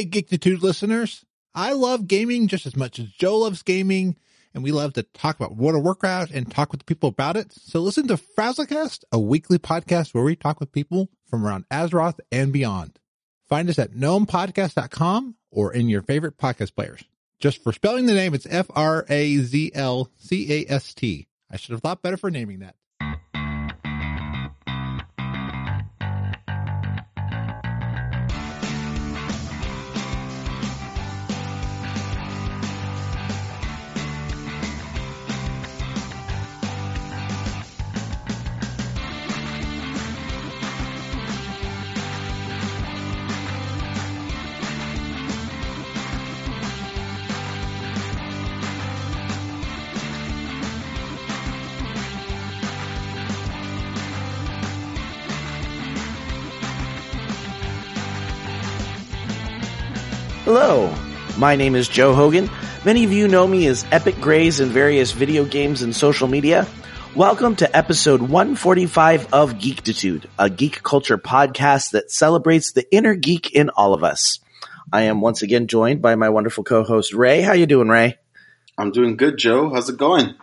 Hey, Geektitude listeners. I love gaming just as much as Joe loves gaming, and we love to talk about World of Warcraft and talk with people about it. So listen to Frazzlecast, a weekly podcast where we talk with people from around Azeroth and beyond. Find us at gnomepodcast.com or in your favorite podcast players. Just for spelling the name, it's F R A Z L C A S T. I should have thought better for naming that. My name is Joe Hogan. Many of you know me as Epic Grays in various video games and social media. Welcome to episode 145 of Geektitude, a geek culture podcast that celebrates the inner geek in all of us. I am once again joined by my wonderful co-host Ray. How you doing, Ray? I'm doing good, Joe. How's it going?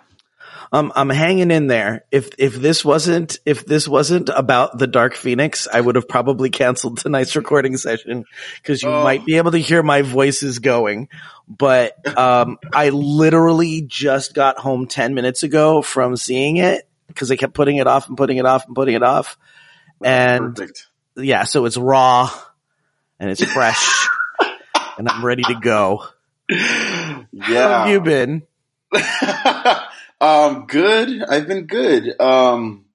Um, I'm hanging in there. If if this wasn't if this wasn't about the Dark Phoenix, I would have probably canceled tonight's recording session because you Oh. might be able to hear my voices going. But um, I literally just got home ten minutes ago from seeing it because I kept putting it off and putting it off and putting it off. And Perfect. yeah, so it's raw and it's fresh, and I'm ready to go. How Yeah. have you been? um, good. I've been good. Um,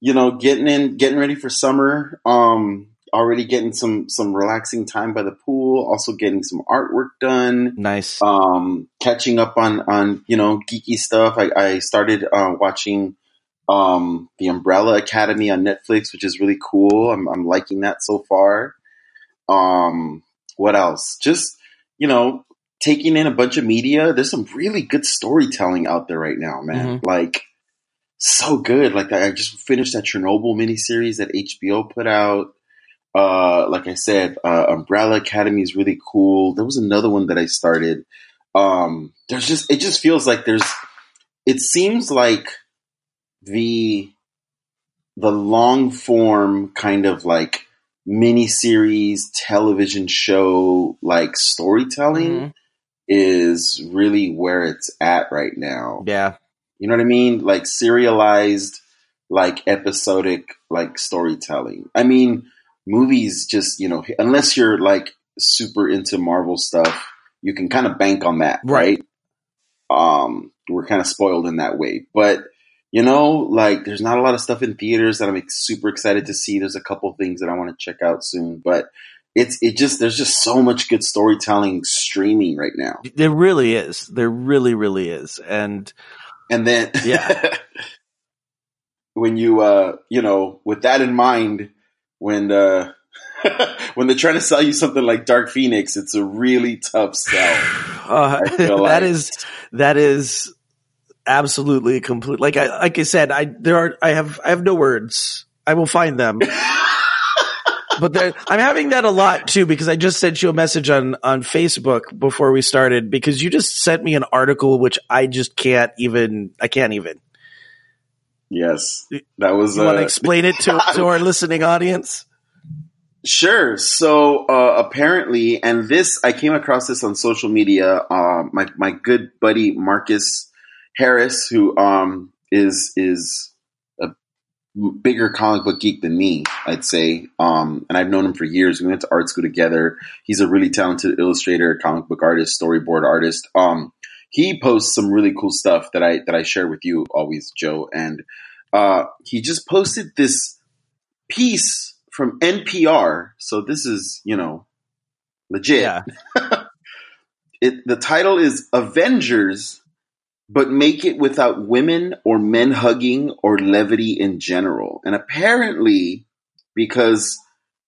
you know, getting in, getting ready for summer. Um, already getting some some relaxing time by the pool. Also getting some artwork done. Nice. Um, catching up on on you know geeky stuff. I, I started uh, watching um the Umbrella Academy on Netflix, which is really cool. I'm I'm liking that so far. Um, what else? Just you know, taking in a bunch of media. There's some really good storytelling out there right now, man. Like so good. Like I just finished that Chernobyl miniseries that HBO put out. Uh, like I said, uh, Umbrella Academy is really cool. There was another one that I started. Um, there's just it just feels like there's. It seems like the the long form kind of like miniseries television show like storytelling Mhm. Is really where it's at right now. Yeah. You know what I mean? Like serialized, like episodic, like storytelling. I mean, movies just, you know, unless you're like super into Marvel stuff, you can kind of bank on that, Right. right? Um, we're kind of spoiled in that way. But, you know, like there's not a lot of stuff in theaters that I'm like, super excited to see. There's a couple things that I want to check out soon, but it's, it just, there's just so much good storytelling streaming right now. There really is. There really, really is. And And then, Yeah. when you, uh, you know, with that in mind, when, uh, when they're trying to sell you something like Dark Phoenix, it's a really tough sell. Uh, that like. is that is absolutely complete. Like I like I said, I there are I have I have no words. I will find them. But there, I'm having that a lot too because I just sent you a message on on Facebook before we started because you just sent me an article which I just can't even I can't even. Yes, that was. You want to uh, explain it to to our listening audience? Sure. So uh, apparently, and this I came across this on social media. Uh, my my good buddy Marcus Harris, who um, is is bigger comic book geek than me, I'd say. Um, and I've known him for years. We went to art school together. He's a really talented illustrator, comic book artist, storyboard artist. Um, he posts some really cool stuff that I that I share with you always, Joe. And uh, he just posted this piece from NPR. So this is, you know, legit. Yeah. It, the title is Avengers, but make it without women or men hugging or levity in general. And apparently, because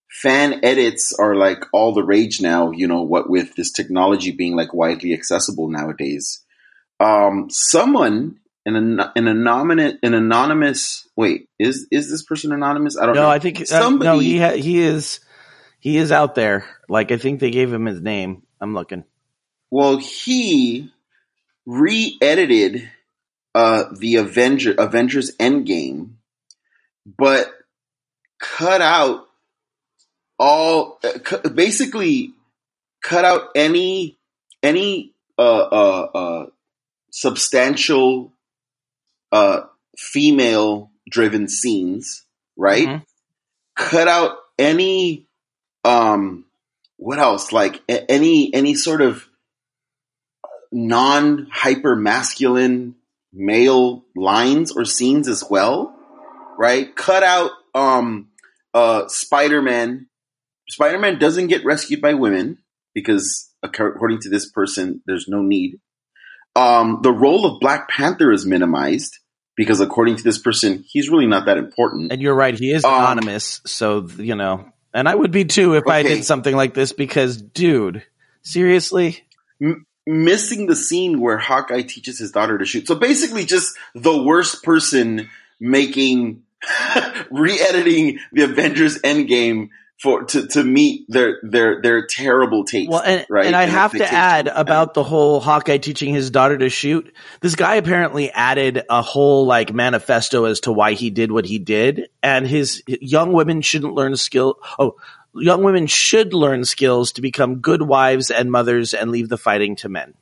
fan edits are like all the rage now, you know, what with this technology being like widely accessible nowadays, um, someone an, an, an anonymous, an anonymous, wait, is, is this person anonymous? I don't know. No, know. I think uh, no. He ha- he is He is out there. Like I think they gave him his name. I'm looking. Well, he re-edited uh, the Avenger Avengers Endgame, but cut out all uh, cu- basically cut out any any uh, uh, uh, substantial uh, female driven scenes, right? Mhm. Cut out any um what else like any any sort of non hyper masculine male lines or scenes as well, right? Cut out um uh Spider-Man. Spider-Man doesn't get rescued by women because according to this person there's no need. Um the role of Black Panther is minimized because according to this person he's really not that important. And you're right. He is Um, anonymous. So you know, and I would be too if I did something like this because, dude, seriously. Missing the scene where Hawkeye teaches his daughter to shoot. So basically, just the worst person making re-editing the Avengers Endgame for to, to meet their their their terrible taste. Well, and, right? and I have to add about the whole Hawkeye teaching his daughter to shoot. This guy apparently added a whole like manifesto as to why he did what he did, and his young women shouldn't learn a skill. Oh, young women should learn skills to become good wives and mothers and leave the fighting to men.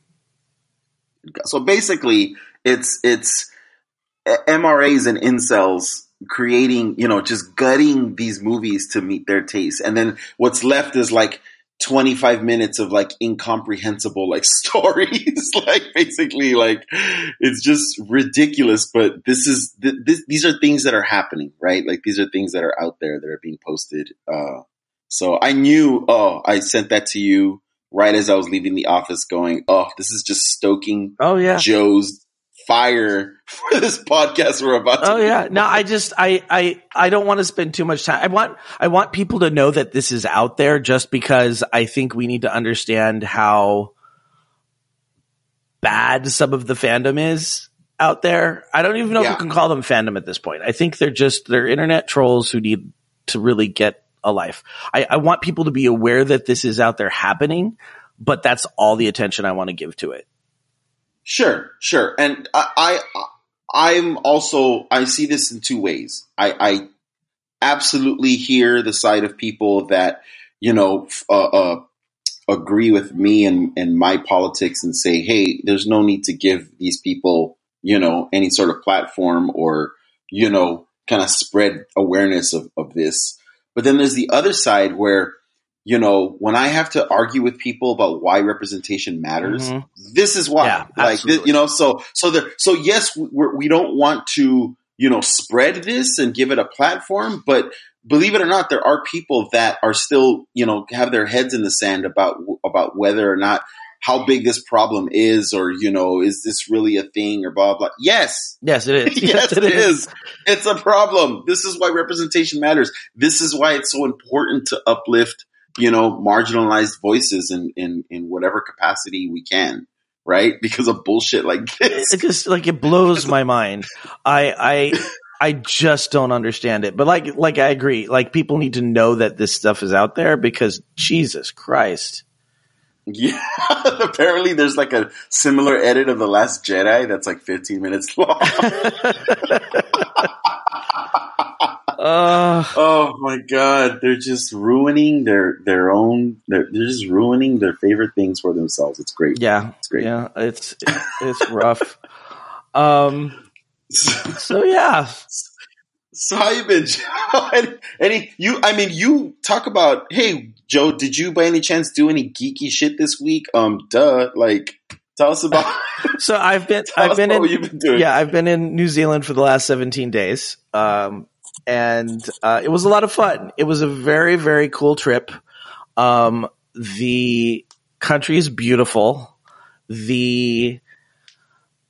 So basically, it's it's MRAs and incels creating, you know, just gutting these movies to meet their taste, and then what's left is like 25 minutes of like incomprehensible like stories. Like basically like it's just ridiculous but this is th- this, these are things that are happening right? Like these are things that are out there that are being posted uh so i knew oh i sent that to you right as i was leaving the office going oh this is just stoking Oh yeah. joe's fire for this podcast we're about to Oh yeah. No, I just I I I don't want to spend too much time. I want I want people to know that this is out there just because I think we need to understand how bad some of the fandom is out there. I don't even know if Yeah. you can call them fandom at this point. I think they're just they're internet trolls who need to really get a life. I, I want people to be aware that this is out there happening, but that's all the attention I want to give to it. Sure, sure. And I, I I'm also I see this in two ways. I, I absolutely hear the side of people that you know uh, uh, agree with me and and my politics and say, hey, there's no need to give these people you know any sort of platform or you know kind of spread awareness of of this. But then there's the other side where you know when I have to argue with people about why representation matters Mhm. this is why Yeah, like this, you know so so the so yes we're, we don't want to you know spread this and give it a platform but believe it or not there are people that are still you know have their heads in the sand about about whether or not how big this problem is or you know is this really a thing or blah blah yes Yes, it is. yes, it is. It's a problem. This is why representation matters. This is why it's so important to uplift, you know, marginalized voices in, in, in whatever capacity we can, right? Because of bullshit like this. it just like it blows my mind. I I I just don't understand it. But like like I agree. Like people need to know that this stuff is out there because Jesus Christ. Yeah. Apparently there's like a similar edit of The Last Jedi that's like 15 minutes long. Uh, oh my god. They're just ruining their, their own, they're, they're just ruining their favorite things for themselves. It's great. yeah, It's great. yeah. It's it's rough. Um. So yeah, So how you been, Joe? any, you? I mean, you talk about. Hey, Joe, did you by any chance do any geeky shit this week? Um, duh. Like, tell us about. so I've been I've been in what you've been doing. yeah I've been in New Zealand for the last seventeen days. Um. And uh, it was a lot of fun. It was a very, very cool trip. Um, the country is beautiful. The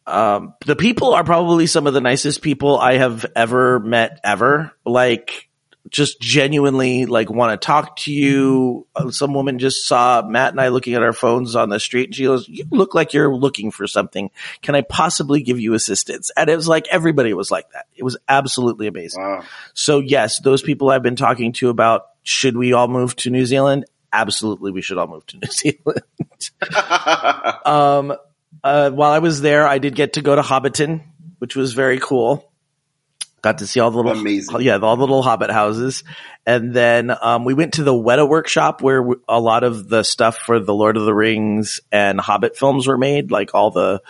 um, the people are probably some of the nicest people I have ever met ever. Like just genuinely like want to talk to you. Uh, Some woman just saw Matt and I looking at our phones on the street and she goes, you look like you're looking for something. Can I possibly give you assistance? And it was like everybody was like that. It was absolutely amazing. Wow. So yes, those people I've been talking to about should we all move to New Zealand? Absolutely, we should all move to New Zealand. um, uh, while I was there, I did get to go to Hobbiton, which was very cool. Got to see all the little, Amazing. yeah, all the little Hobbit houses, and then um, we went to the Weta Workshop where a lot of the stuff for the Lord of the Rings and Hobbit films were made, like all the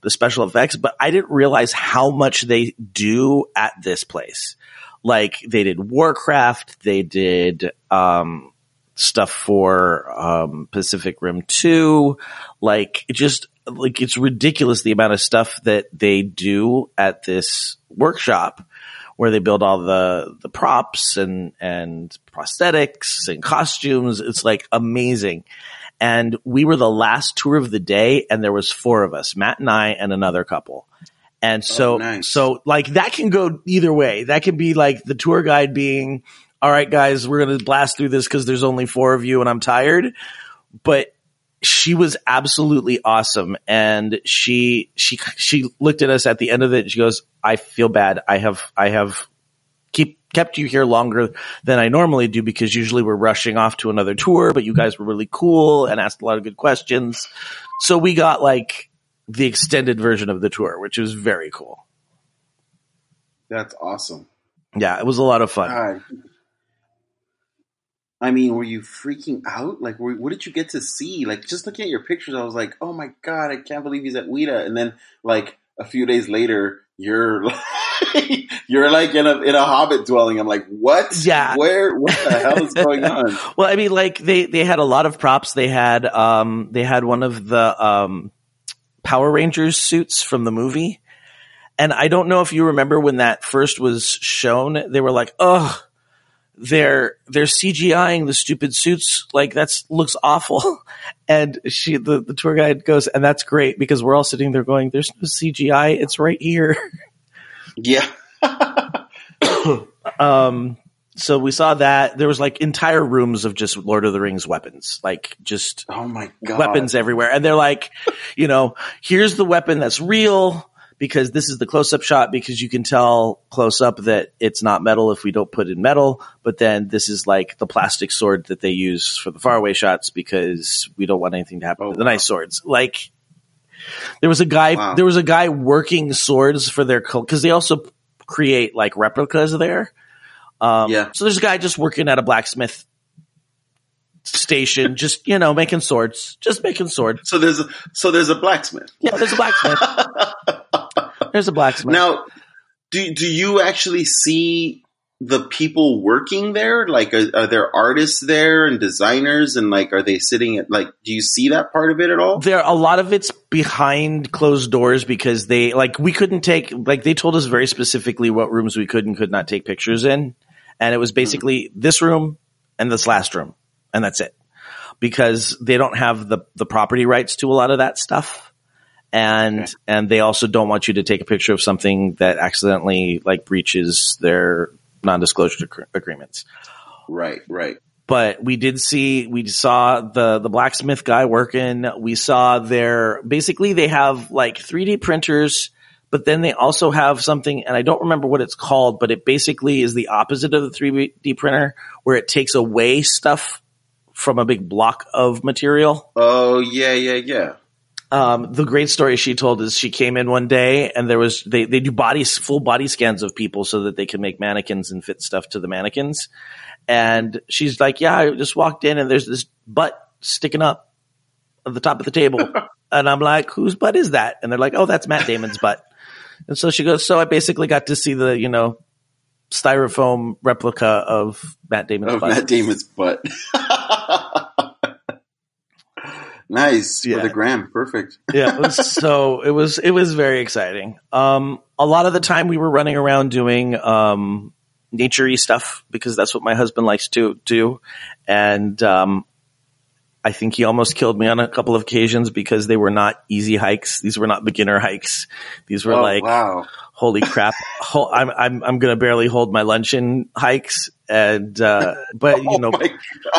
the special effects. But I didn't realize how much they do at this place. Like they did Warcraft, they did um, stuff for um, Pacific Rim Two, like just like it's ridiculous the amount of stuff that they do at this workshop where they build all the the props and and prosthetics and costumes. It's like amazing. And we were the last tour of the day, and there was four of us, Matt and I, and another couple. And so, Oh, nice. so like that can go either way. That can be like the tour guide being, all right, guys, we're going to blast through this because there's only four of you and I'm tired. But she was absolutely awesome. And she, she, she looked at us at the end of it. And she goes, I feel bad. I have, I have keep, kept you here longer than I normally do because usually we're rushing off to another tour, but you guys were really cool and asked a lot of good questions. So we got like the extended version of the tour, which was very cool. That's awesome. Yeah, it was a lot of fun. God. I mean, were you freaking out? Like, were, what did you get to see? Like, just looking at your pictures, I was like, "Oh my god, I can't believe he's at Weta." And then, like a few days later, you're like, you're like in a in a Hobbit dwelling. I'm like, "What? Yeah. where? What the hell is going on?" Well, I mean, like they they had a lot of props. They had um they had one of the um Power Rangers suits from the movie. And I don't know if you remember when that first was shown, they were like, "Oh, they're they're CGIing the stupid suits. Like that's looks awful." And she the, the tour guide goes, "And that's great because we're all sitting there going, there's no CGI. It's right here." Yeah, um so we saw that there was like entire rooms of just Lord of the Rings weapons, like just oh my god, weapons everywhere. And they're like, you know, here's the weapon that's real because this is the close up shot because you can tell close up that it's not metal if we don't put in metal. But then this is like the plastic sword that they use for the faraway shots because we don't want anything to happen Oh, to the wow. nice swords. Like there was a guy, Wow. there was a guy working swords for their, cause they also create like replicas there. Um, Yeah. so there's a guy just working at a blacksmith station, just, you know, making swords, just making swords. So there's a, so there's a blacksmith. Yeah, there's a blacksmith. there's a blacksmith. Now, do do you actually see the people working there? Like, are, are there artists there and designers, and like, are they sitting at like? Do you see that part of it at all? there a lot of it's behind closed doors because they like we couldn't take like they told us very specifically what rooms we could and could not take pictures in and it was basically this room and this last room and that's it because they don't have the the property rights to a lot of that stuff and Okay. and they also don't want you to take a picture of something that accidentally like breaches their non-disclosure agre- agreements Right, right. but we did see we saw the the blacksmith guy working we saw their basically they have like 3d printers but then they also have something and i don't remember what it's called but it basically is the opposite of the 3d printer where it takes away stuff from a big block of material Oh yeah, yeah, yeah. Um, the great story she told is she came in one day and there was they they do bodies full body scans of people so that they can make mannequins and fit stuff to the mannequins. And she's like, "Yeah, I just walked in and there's this butt sticking up at the top of the table." and I'm like, "Whose butt is that?" And they're like, "Oh, that's Matt Damon's butt." And so she goes, "So I basically got to see the you know styrofoam replica of Matt Damon's Of butt." Matt Damon's butt. nice Yeah. for the gram. Perfect. yeah, it was so it was it was very exciting. Um, a lot of the time we were running around doing um, naturey stuff because that's what my husband likes to do, and um, I think he almost killed me on a couple of occasions because they were not easy hikes. These were not beginner hikes. These were Oh, like, wow. Holy crap. I'm, I'm, I'm going to barely hold my luncheon hikes. And, uh, but you know, oh God.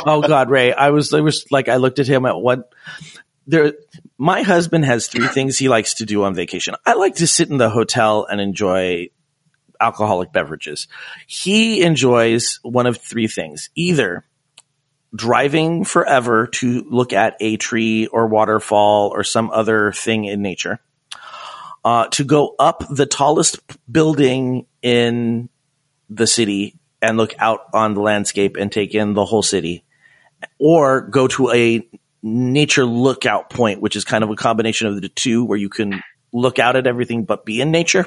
oh God, Ray, I was, I was like, I looked at him at what there, my husband has three things he likes to do on vacation. I like to sit in the hotel and enjoy alcoholic beverages. He enjoys one of three things, either driving forever to look at a tree or waterfall or some other thing in nature, uh, to go up the tallest building in the city and look out on the landscape and take in the whole city, or go to a nature lookout point, which is kind of a combination of the two where you can look out at everything but be in nature.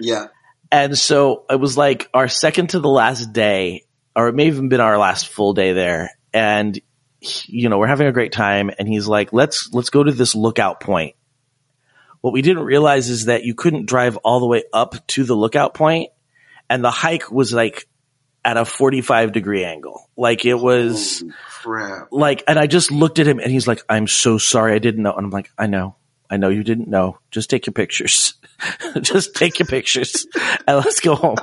Yeah. And so it was like our second to the last day, or it may have even been our last full day there. And, you know, we're having a great time. And he's like, let's, let's go to this lookout point. What we didn't realize is that you couldn't drive all the way up to the lookout point, And the hike was like at a 45 degree angle. Like it was like, and I just looked at him and he's like, I'm so sorry. I didn't know. And I'm like, I know. I know you didn't know. Just take your pictures. Just take your pictures and let's go home.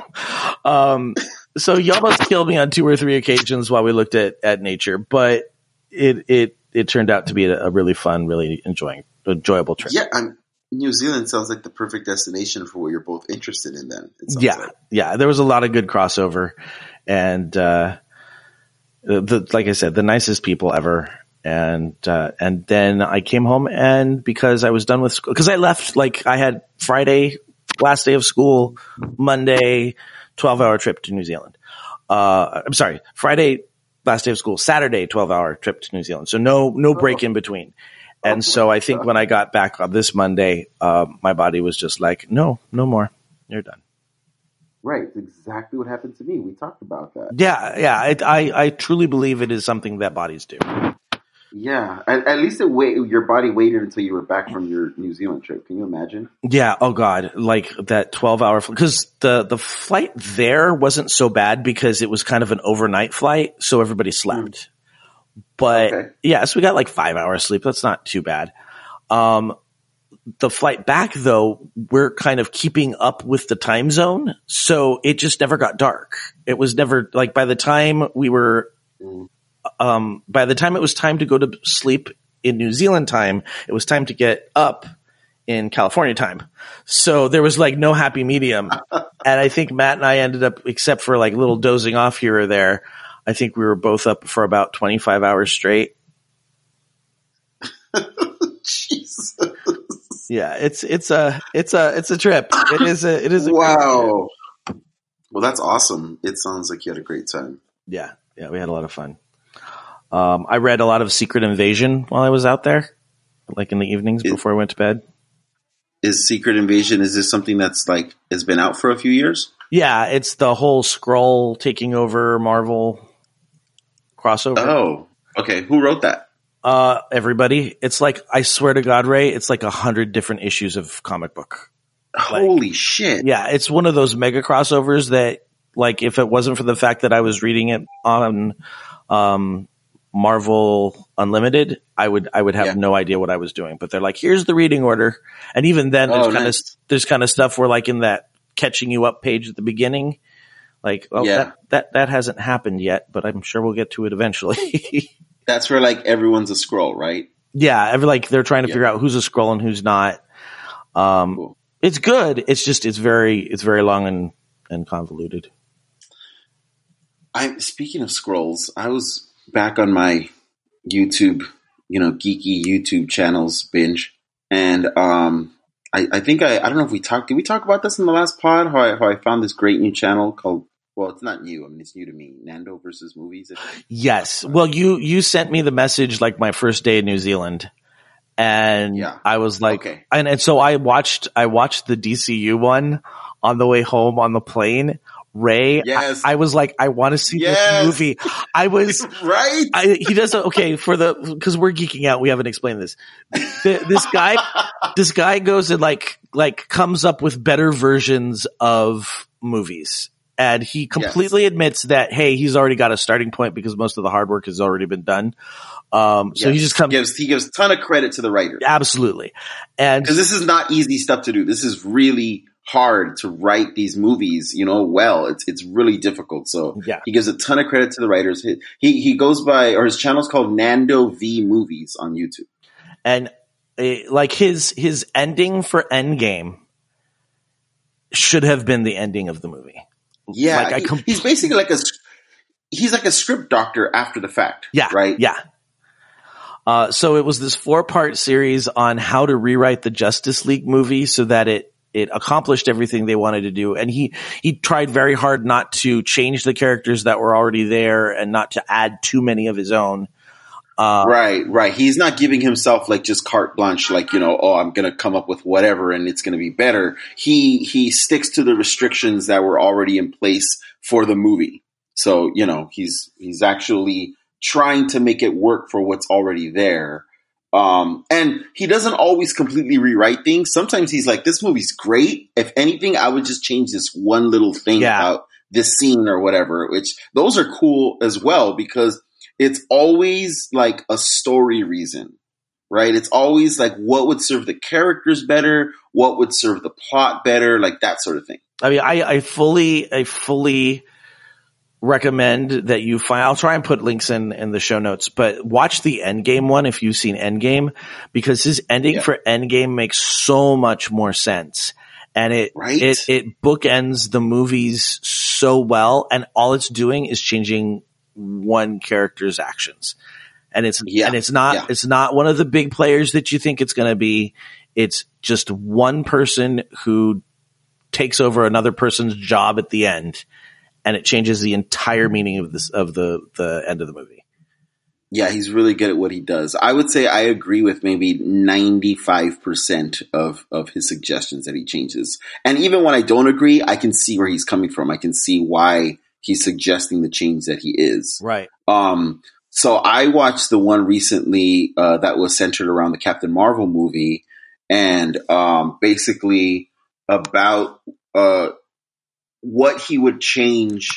Um, so you almost killed me on two or three occasions while we looked at, at nature, but it, it, it turned out to be a, a really fun, really enjoying, enjoyable trip. Yeah, I'm, New Zealand sounds like the perfect destination for what you're both interested in. Then, Yeah. like. Yeah. There was a lot of good crossover and, uh, the, like I said, the nicest people ever. And, uh, and then I came home and because I was done with school, cause I left, like I had Friday, last day of school, Monday, 12 hour trip to New Zealand. Uh, I'm sorry, Friday, last day of school, Saturday, 12 hour trip to New Zealand. So no, no break in between. And so I think when I got back on this Monday, uh, my body was just like, no, no more. You're done. Right. It's exactly what happened to me. We talked about that. Yeah, yeah. I, I, I truly believe it is something that bodies do. Yeah. At, at least it wait, your body waited until you were back from your New Zealand trip. Can you imagine? Yeah. Oh God. Like that 12 hour, because the, the flight there wasn't so bad because it was kind of an overnight flight. So everybody slept. But Okay. yes, we got like five hours sleep. That's not too bad. Um, the flight back though, we're kind of keeping up with the time zone. So it just never got dark. It was never like by the time we were um, by the time it was time to go to sleep in New Zealand time, it was time to get up in California time. So there was like no happy medium. and I think Matt and I ended up, except for like little dozing off here or there, I think we were both up for about 25 hours straight. Jesus. Yeah, it's, it's a, it's a, it's a trip. It is a, it is a. Wow. Well, that's awesome. It sounds like you had a great time. Yeah. Yeah. We had a lot of fun. Um, I read a lot of Secret Invasion while I was out there, like in the evenings It- before I went to bed. Is Secret Invasion, is this something that's like, has been out for a few years? Yeah, it's the whole Skrull taking over Marvel crossover. Oh, okay. Who wrote that? Uh, everybody, it's like I swear to God, Ray, it's like a hundred different issues of comic book. Holy shit. Yeah, it's one of those mega crossovers that, like, if it wasn't for the fact that I was reading it on um, Marvel Unlimited, I would I would have Yeah. no idea what I was doing. But they're like, here's the reading order, and even then, there's Oh, kind of there's kind of stuff where like in that catching you up page at the beginning. Like, oh, Yeah. that, that, that hasn't happened yet, but I'm sure we'll get to it eventually. That's where like everyone's a Skrull, right? yeah, every like they're trying to Yeah. figure out who's a Skrull and who's not. Um, Cool. it's good. It's just it's very it's very long and and convoluted. I'm speaking of Skrulls, I was back on my YouTube, you know, geeky YouTube channels binge, and um, I, I think I I don't know if we talked. Did we talk about this in the last pod? How I, how I found this great new channel called. Well, it's not new. I mean, it's new to me. Nando versus movies. Yes. Well, you you sent me the message like my first day in New Zealand, and Yeah. I was like, Okay. and and so I watched I watched the DCU one on the way home on the plane. Ray, Yes. I, I was like, I want to see Yes. this movie. I was. right. I, he does okay for the because we're geeking out. We haven't explained this. The, this guy, this guy goes and like like comes up with better versions of movies, And he completely admits that, hey, he's already got a starting point because most of the hard work has already been done. Um, so Yes. he just comes, gives he gives a ton of credit to the writer, absolutely. And because this is not easy stuff to do. This is really hard to write these movies, you know, well. It's it's really difficult. So yeah, he gives a ton of credit to the writers. He he, he goes by or his channel's called Nando V Movies on YouTube. and uh, like his, his ending for Endgame should have been the ending of the movie. Yeah, Like, I com- he's basically like a he's like a script doctor after the fact. Yeah. right. Yeah. Uh, so it was this four part series on how to rewrite the Justice League movie so that it, it accomplished everything they wanted to do. And he, he tried very hard not to change the characters that were already there and not to add too many of his own. Uh, Right, right. He's not giving himself like just carte blanche, like you know, oh, I'm going to come up with whatever and it's going to be better. He he sticks to the restrictions that were already in place for the movie. So you know, he's he's actually trying to make it work for what's already there. Um, and he doesn't always completely rewrite things. Sometimes he's like, "This movie's great. If anything, I would just change this one little thing Yeah. about this scene or whatever." Which those are cool as well because it's always like a story reason, right? It's always like what would serve the characters better, what would serve the plot better, like that sort of thing. I mean, I, I fully, I fully recommend that you find, I'll try and put links in, in the show notes, but watch the Endgame one if you've seen Endgame because his ending Yeah. for Endgame makes so much more sense. And it, Right? it, it bookends the movies so well. And all it's doing is changing one character's actions. And it's, Yeah. and it's not, Yeah. it's not one of the big players that you think it's going to be. It's just one person who takes over another person's job at the end and it changes the entire meaning of this of the the end of the movie. Yeah, he's really good at what he does. I would say I agree with maybe 95% of, of his suggestions that he changes. And even when I don't agree, I can see where he's coming from. I can see why he's suggesting the change that he is. Right. Um, so I watched the one recently uh, that was centered around the Captain Marvel movie, and um, basically about uh, what he would change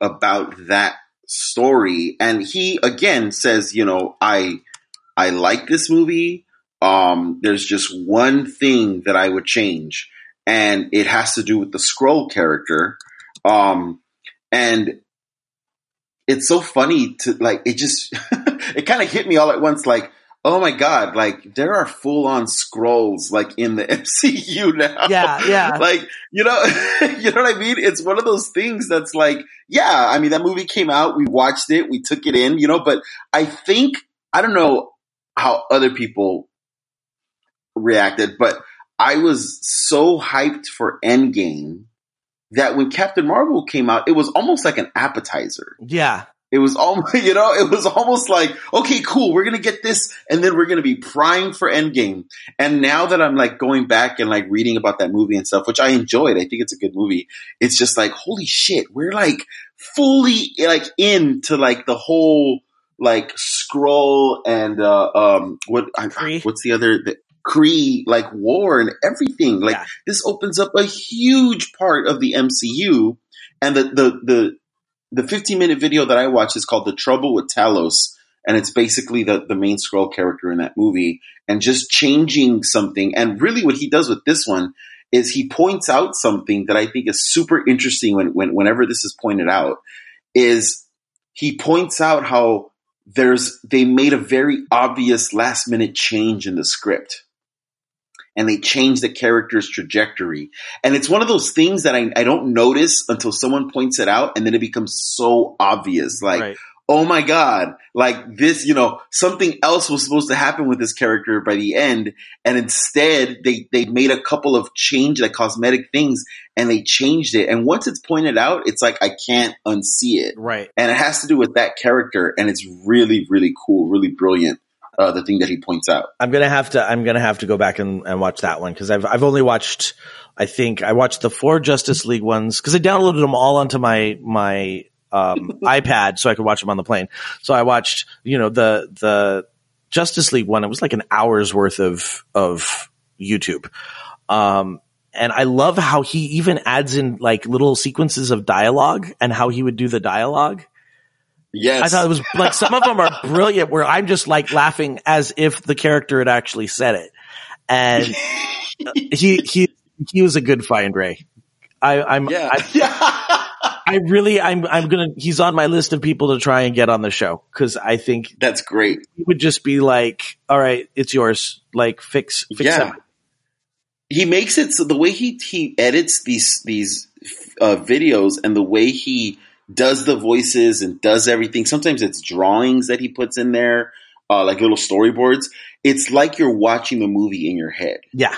about that story. And he again says, you know, I I like this movie. Um, there's just one thing that I would change, and it has to do with the Skrull character. Um, and it's so funny to like it just it kind of hit me all at once like oh my god like there are full on Skrulls like in the MCU now Yeah, yeah. like you know you know what I mean it's one of those things that's like yeah I mean that movie came out we watched it we took it in you know but I think I don't know how other people reacted but I was so hyped for Endgame that when Captain Marvel came out, it was almost like an appetizer. Yeah. It was almost, you know, it was almost like, okay, cool, we're gonna get this, and then we're gonna be prying for Endgame. And now that I'm like going back and like reading about that movie and stuff, which I enjoyed, I think it's a good movie. It's just like, holy shit, we're like fully like into like the whole like Skrull and uh um what I, what's the other the Kree like war and everything. Like Yeah. this opens up a huge part of the MCU. And the the the the 15 minute video that I watched is called The Trouble with Talos. And it's basically the, the main Skrull character in that movie and just changing something. And really what he does with this one is he points out something that I think is super interesting when, when whenever this is pointed out is he points out how there's they made a very obvious last minute change in the script and they change the character's trajectory. And it's one of those things that I, I don't notice until someone points it out and then it becomes so obvious. Like right. oh my god like this you know something else was supposed to happen with this character by the end. And instead they they made a couple of change like cosmetic things and they changed it. And once it's pointed out it's like i can't unsee it. Right. and it has to do with that character and it's really really cool really brilliant uh, the thing that he points out I'm gonna have to. I'm gonna have to go back and, and watch that one because I've I've only watched. I think I watched the four Justice League ones because I downloaded them all onto my my um, iPad so I could watch them on the plane. So I watched, you know, the the Justice League one. It was like an hour's worth of of YouTube. Um, and I love how he even adds in like little sequences of dialogue and how he would do the dialogue. Yes. I thought it was like some of them are brilliant where I'm just like laughing as if the character had actually said it. And he, he, he was a good find, Ray. I, I'm, yeah. I, I really, I'm, I'm gonna, he's on my list of people to try and get on the show because I think That's great. he would just be like, all right, it's yours. Like fix, fix Yeah. it. he makes it so the way he he edits these these uh, videos and the way he does the voices and does everything. Sometimes it's drawings that he puts in there, uh, like little storyboards. It's like you're watching the movie in your head. Yeah.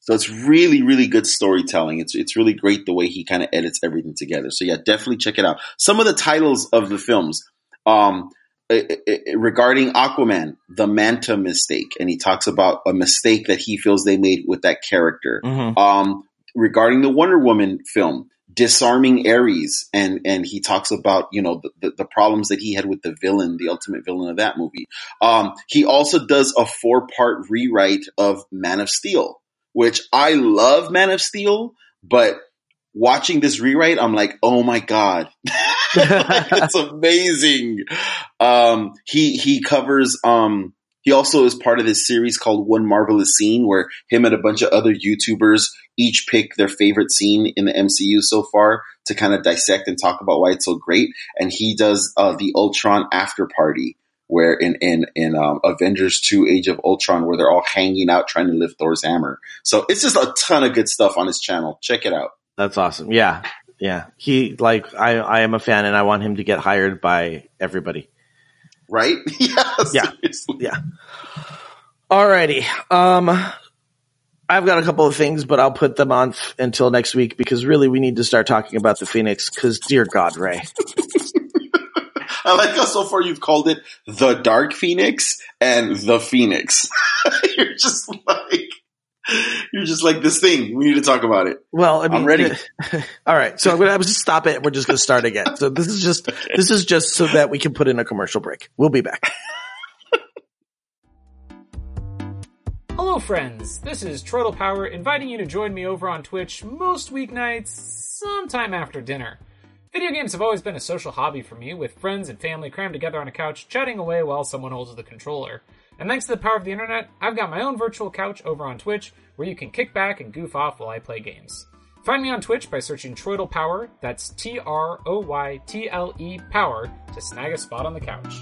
So it's really, really good storytelling. It's it's really great the way he kind of edits everything together. So yeah, definitely check it out. Some of the titles of the films, um, eh, eh, eh, regarding Aquaman, the Manta mistake, and he talks about a mistake that he feels they made with that character. Mhm. Um, regarding the Wonder Woman film, disarming Ares, and and he talks about you know the, the, the problems that he had with the villain, the ultimate villain of that movie. Um, he also does a four part rewrite of Man of Steel, which I love Man of Steel, but watching this rewrite, I'm like, oh my god, it's amazing. Um, he he covers. Um, he also is part of this series called One Marvelous Scene, where him and a bunch of other YouTubers each pick their favorite scene in the MCU so far to kind of dissect and talk about why it's so great. And he does uh, the Ultron after party, where in in in um, Avengers Two: Age of Ultron, where they're all hanging out trying to lift Thor's hammer. So it's just a ton of good stuff on his channel. Check it out. That's awesome. Yeah. Yeah. He like I I am a fan and I want him to get hired by everybody. Right? yeah. Yeah. Yeah. Alrighty. Um I've got a couple of things, but I'll put them on f- until next week because really we need to start talking about the Phoenix because dear God, Ray. I like how so far you've called it the Dark Phoenix and the Phoenix. you're just like you're just like this thing. We need to talk about it. Well, I mean, I'm ready. all right, so I'm gonna just stop it. We're just gonna start again. So this is just this is just so that we can put in a commercial break. We'll be back. Hello, friends. This is Troytle Power inviting you to join me over on Twitch most weeknights, sometime after dinner. Video games have always been a social hobby for me, with friends and family crammed together on a couch, chatting away while someone holds the controller. And thanks to the power of the internet, I've got my own virtual couch over on Twitch where you can kick back and goof off while I play games. Find me on Twitch by searching Troytle Power, that's T R O Y T L E Power, to snag a spot on the couch.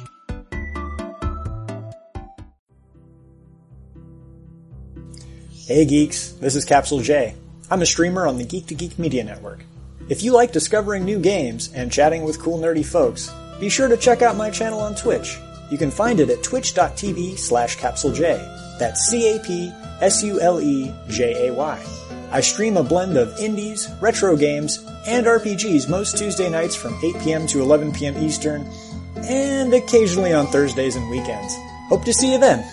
Hey geeks, this is Capsule Jay. I'm a streamer on the Geek to Geek Media Network. If you like discovering new games and chatting with cool nerdy folks, be sure to check out my channel on Twitch. You can find it at twitch.tv slash capsulejay. That's C-A-P-S-U-L-E-J-A-Y. I stream a blend of indies, retro games, and RPGs most Tuesday nights from 8 p.m. to 11 p.m. Eastern, and occasionally on Thursdays and weekends. Hope to see you then.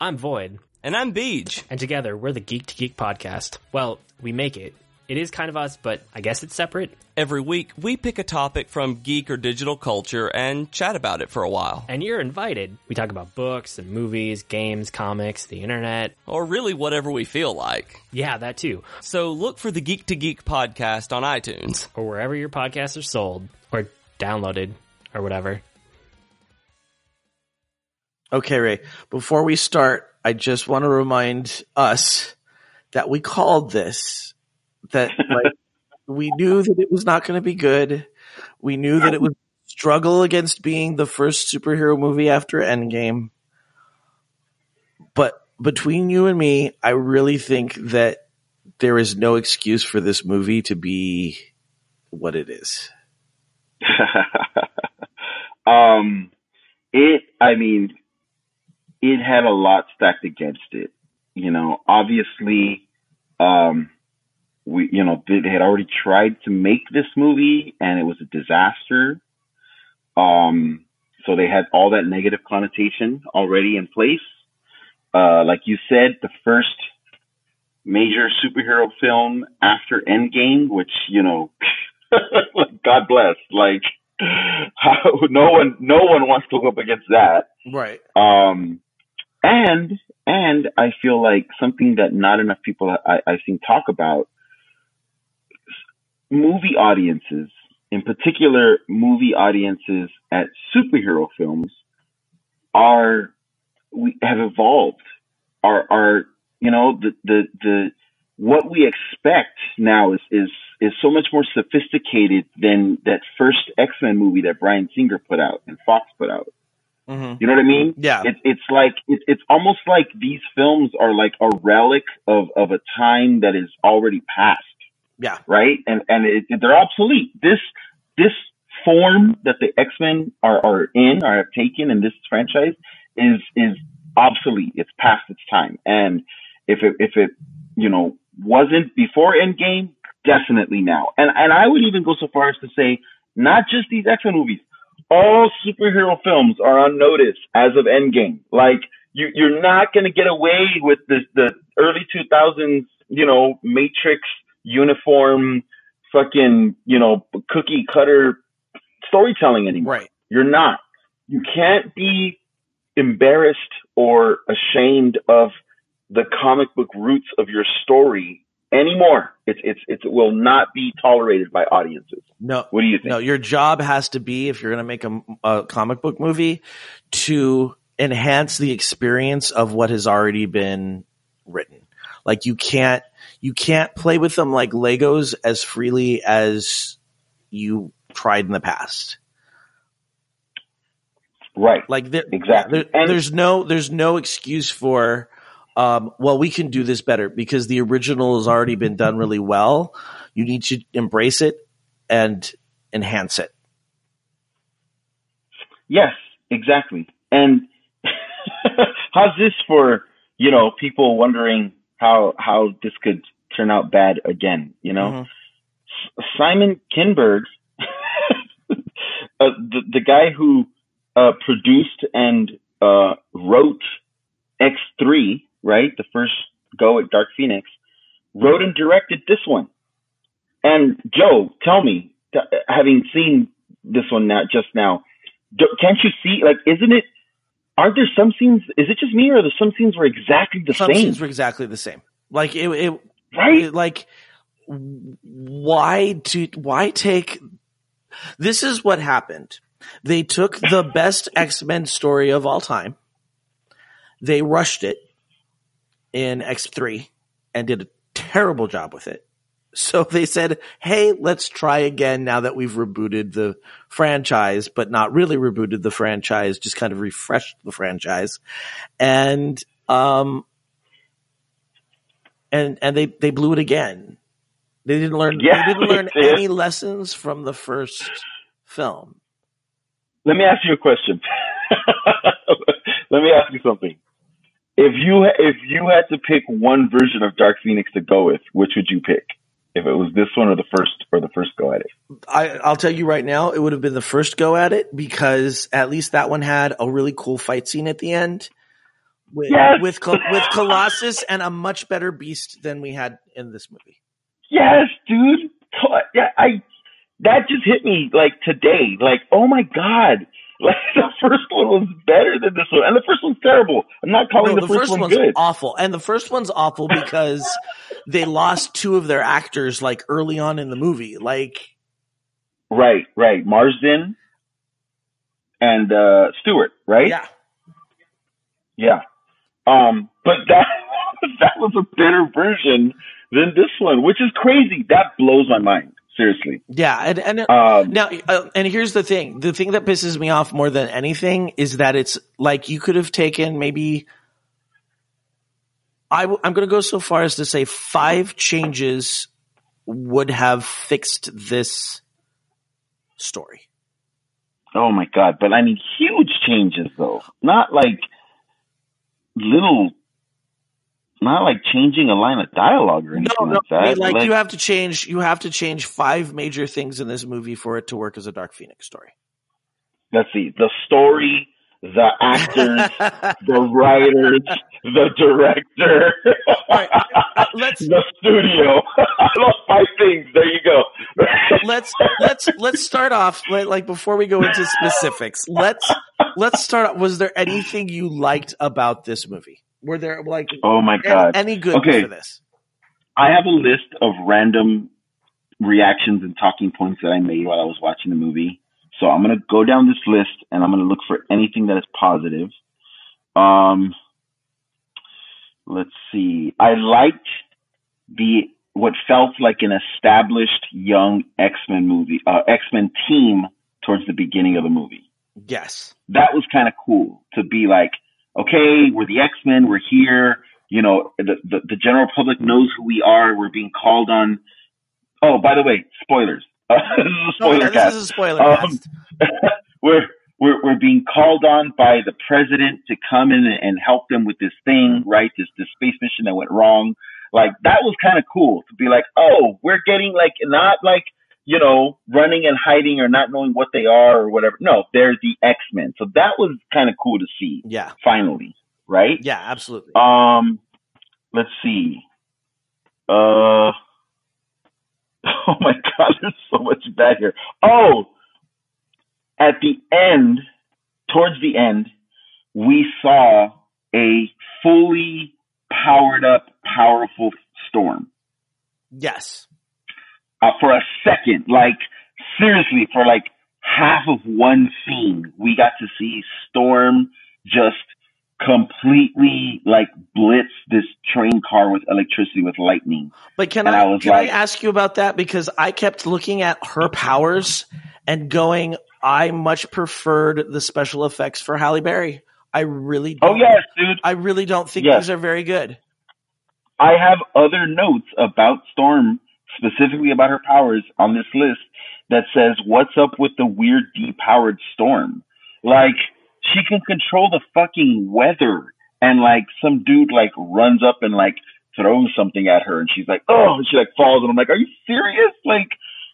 I'm Void, And I'm Beach. and together we're the Geek to Geek podcast. Well, we make it. It is kind of us, but I guess it's separate. Every week, we pick a topic from geek or digital culture and chat about it for a while. And you're invited. We talk about books and movies, games, comics, the internet. Or really whatever we feel like. Yeah, that too. So look for the Geek to Geek podcast on iTunes. Or wherever your podcasts are sold, or downloaded, or whatever. Okay, Ray. Before we start, I just want to remind us that we called this. That like we knew that it was not going to be good. We knew that it would struggle against being the first superhero movie after Endgame. But between you and me, I really think that there is no excuse for this movie to be what it is. um, it, I mean, it had a lot stacked against it. You know, obviously, um, we, you know, they had already tried to make this movie and it was a disaster. Um, so they had all that negative connotation already in place. Uh, like you said, the first major superhero film after Endgame, which, you know, God bless, like, how, no one, no one wants to go up against that. Right. Um, and and I feel like something that not enough people I, I think talk about movie audiences, in particular movie audiences at superhero films, are we have evolved. Are are you know the the the what we expect now is is is so much more sophisticated than that first X Men movie that Bryan Singer put out and Fox put out. Mhm. You know what I mean? Yeah. It, it's like it, it's almost like these films are like a relic of of a time that is already past, Yeah. right? And and it, they're obsolete. This this form that the X Men are are in or have taken in this franchise is is obsolete. It's past its time. And if it if it you know wasn't before Endgame, definitely now. And and I would even go so far as to say not just these X Men movies all superhero films are on notice as of Endgame. Like you, you're not going to get away with the the early 2000s, you know, Matrix uniform, fucking, you know, cookie cutter storytelling anymore. Right. You're not. You can't be embarrassed or ashamed of the comic book roots of your story anymore. It's it's it's it will not be tolerated by audiences. No. What do you think? No, your job has to be if you're going to make a, a comic book movie to enhance the experience of what has already been written. Like you can't you can't play with them like Legos as freely as you tried in the past. Right. Like there, Exactly. there- And- there's no there's no excuse for um, well we can do this better because the original has already been done really well. You need to embrace it and enhance it. Yes, exactly. And how's this for you know people wondering how how this could turn out bad again? You know, Mhm. S- Simon Kinberg, uh, the the guy who uh, produced and uh, wrote X three, right, the first go at Dark Phoenix, wrote and directed this one. And Joe, tell me, t- having seen this one now just now, do- can't you see? Like, isn't it? Aren't there some scenes? Is it just me, or are there some scenes were exactly the Some same? scenes were exactly the same. Like it, it, right? like why to why take this is what happened. They took the best x-men story of all time. They rushed it in x3 and did a terrible job with it. So they said hey let's try again now that we've rebooted the franchise but not really rebooted the franchise just kind of refreshed the franchise. And um and and they they blew it again. They didn't learn. Yeah, they didn't learn they did. any lessons from the first film. Let me ask you a question. Let me ask you something. If you if you had to pick one version of Dark Phoenix to go with, which would you pick? If it was this one or the first or the first go at it? I, I'll tell you right now, it would have been the first go at it because at least that one had a really cool fight scene at the end with Yes! with with Colossus and a much better beast than we had in this movie. Yes, dude. Yeah, I that just hit me like today. Like, oh my god. Like the first one was better than this one, and the first one's terrible. I'm not calling No, the, first, one one's good. awful, and the first one's awful because they lost two of their actors like early on in the movie. Like Right, right. Marsden and uh Stewart, right? yeah, Yeah. Um, but that that was a better version than this one, which is crazy. That blows my mind. Seriously. yeah, and and Um, Now, uh, and here's the thing. The thing that pisses me off more than anything is that it's like you could have taken maybe. I w- I'm going to go so far as to say five changes would have fixed this story. oh my god! But I mean, huge changes though. Not like little. Not like changing a line of dialogue or anything No, no, like that. I mean, like you have to change. You have to change five major things in this movie for it to work as a Dark Phoenix story. let's see the story, the actors, the writers, the director, uh, uh, let's the studio. Those five things. There you go. let's let's let's start off like, before we go into specifics. Let's let's start. off- Was there anything you liked about this movie? Were there like oh my any, god. any good Okay. for this? I have a list of random reactions and talking points that I made while I was watching the movie. So I'm gonna go down this list and I'm gonna look for anything that is positive. Um, let's see. I liked the what felt like an established young X Men movie, uh, X Men team towards the beginning of the movie Yes. that was kind of cool to be like, okay, we're the X Men, we're here. You know, the, the the general public knows who we are. We're being called on. Oh, by the way, spoilers. Uh, this is a No, spoiler yeah, cast. this is a spoiler Um, cast. we're we're we're being called on by the president to come in and, and help them with this thing, right? This this space mission that went wrong. Like that was kind of cool to be like, oh, we're getting like not like you know running and hiding or not knowing what they are or whatever. No, they're the X Men. So that was kind of cool to see Yeah. finally, right? Yeah. Absolutely. Um, let's see. Uh, oh my god, there's so much bad here. Oh, at the end, towards the end, we saw a fully powered up, powerful storm. yes. Uh, for a second, like seriously, for like half of one scene, we got to see Storm just completely like blitz this train car with electricity with lightning. But can And I, I can like- I ask you about that because I kept looking at her powers and going, I much preferred the special effects for Halle Berry. I really Oh don't, yes, dude. I really don't think Yes. these are very good. I have other notes about Storm, specifically about her powers on this list that says, What's up with the weird depowered storm? Like, she can control the fucking weather. And like some dude like runs up and like throws something at her and she's like, Oh, and she like falls and I'm like, Are you serious? Like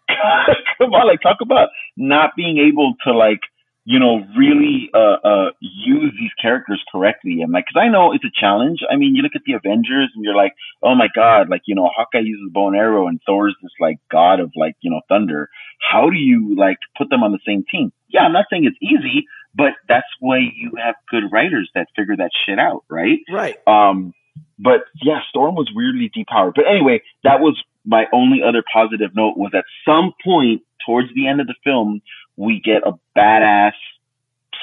come on, like talk about not being able to like you know, really uh, uh, use these characters correctly. And like, cause I know it's a challenge. I mean, you look at the Avengers and you're like, oh my God, like, you know, Hawkeye uses bow and arrow and Thor's this like god of like, you know, thunder. How do you like put them on the same team? Yeah, I'm not saying it's easy, but that's why you have good writers that figure that shit out, right? Right. Um, but yeah, Storm was weirdly depowered. But anyway, that was my only other positive note was at some point towards the end of the film, we get a badass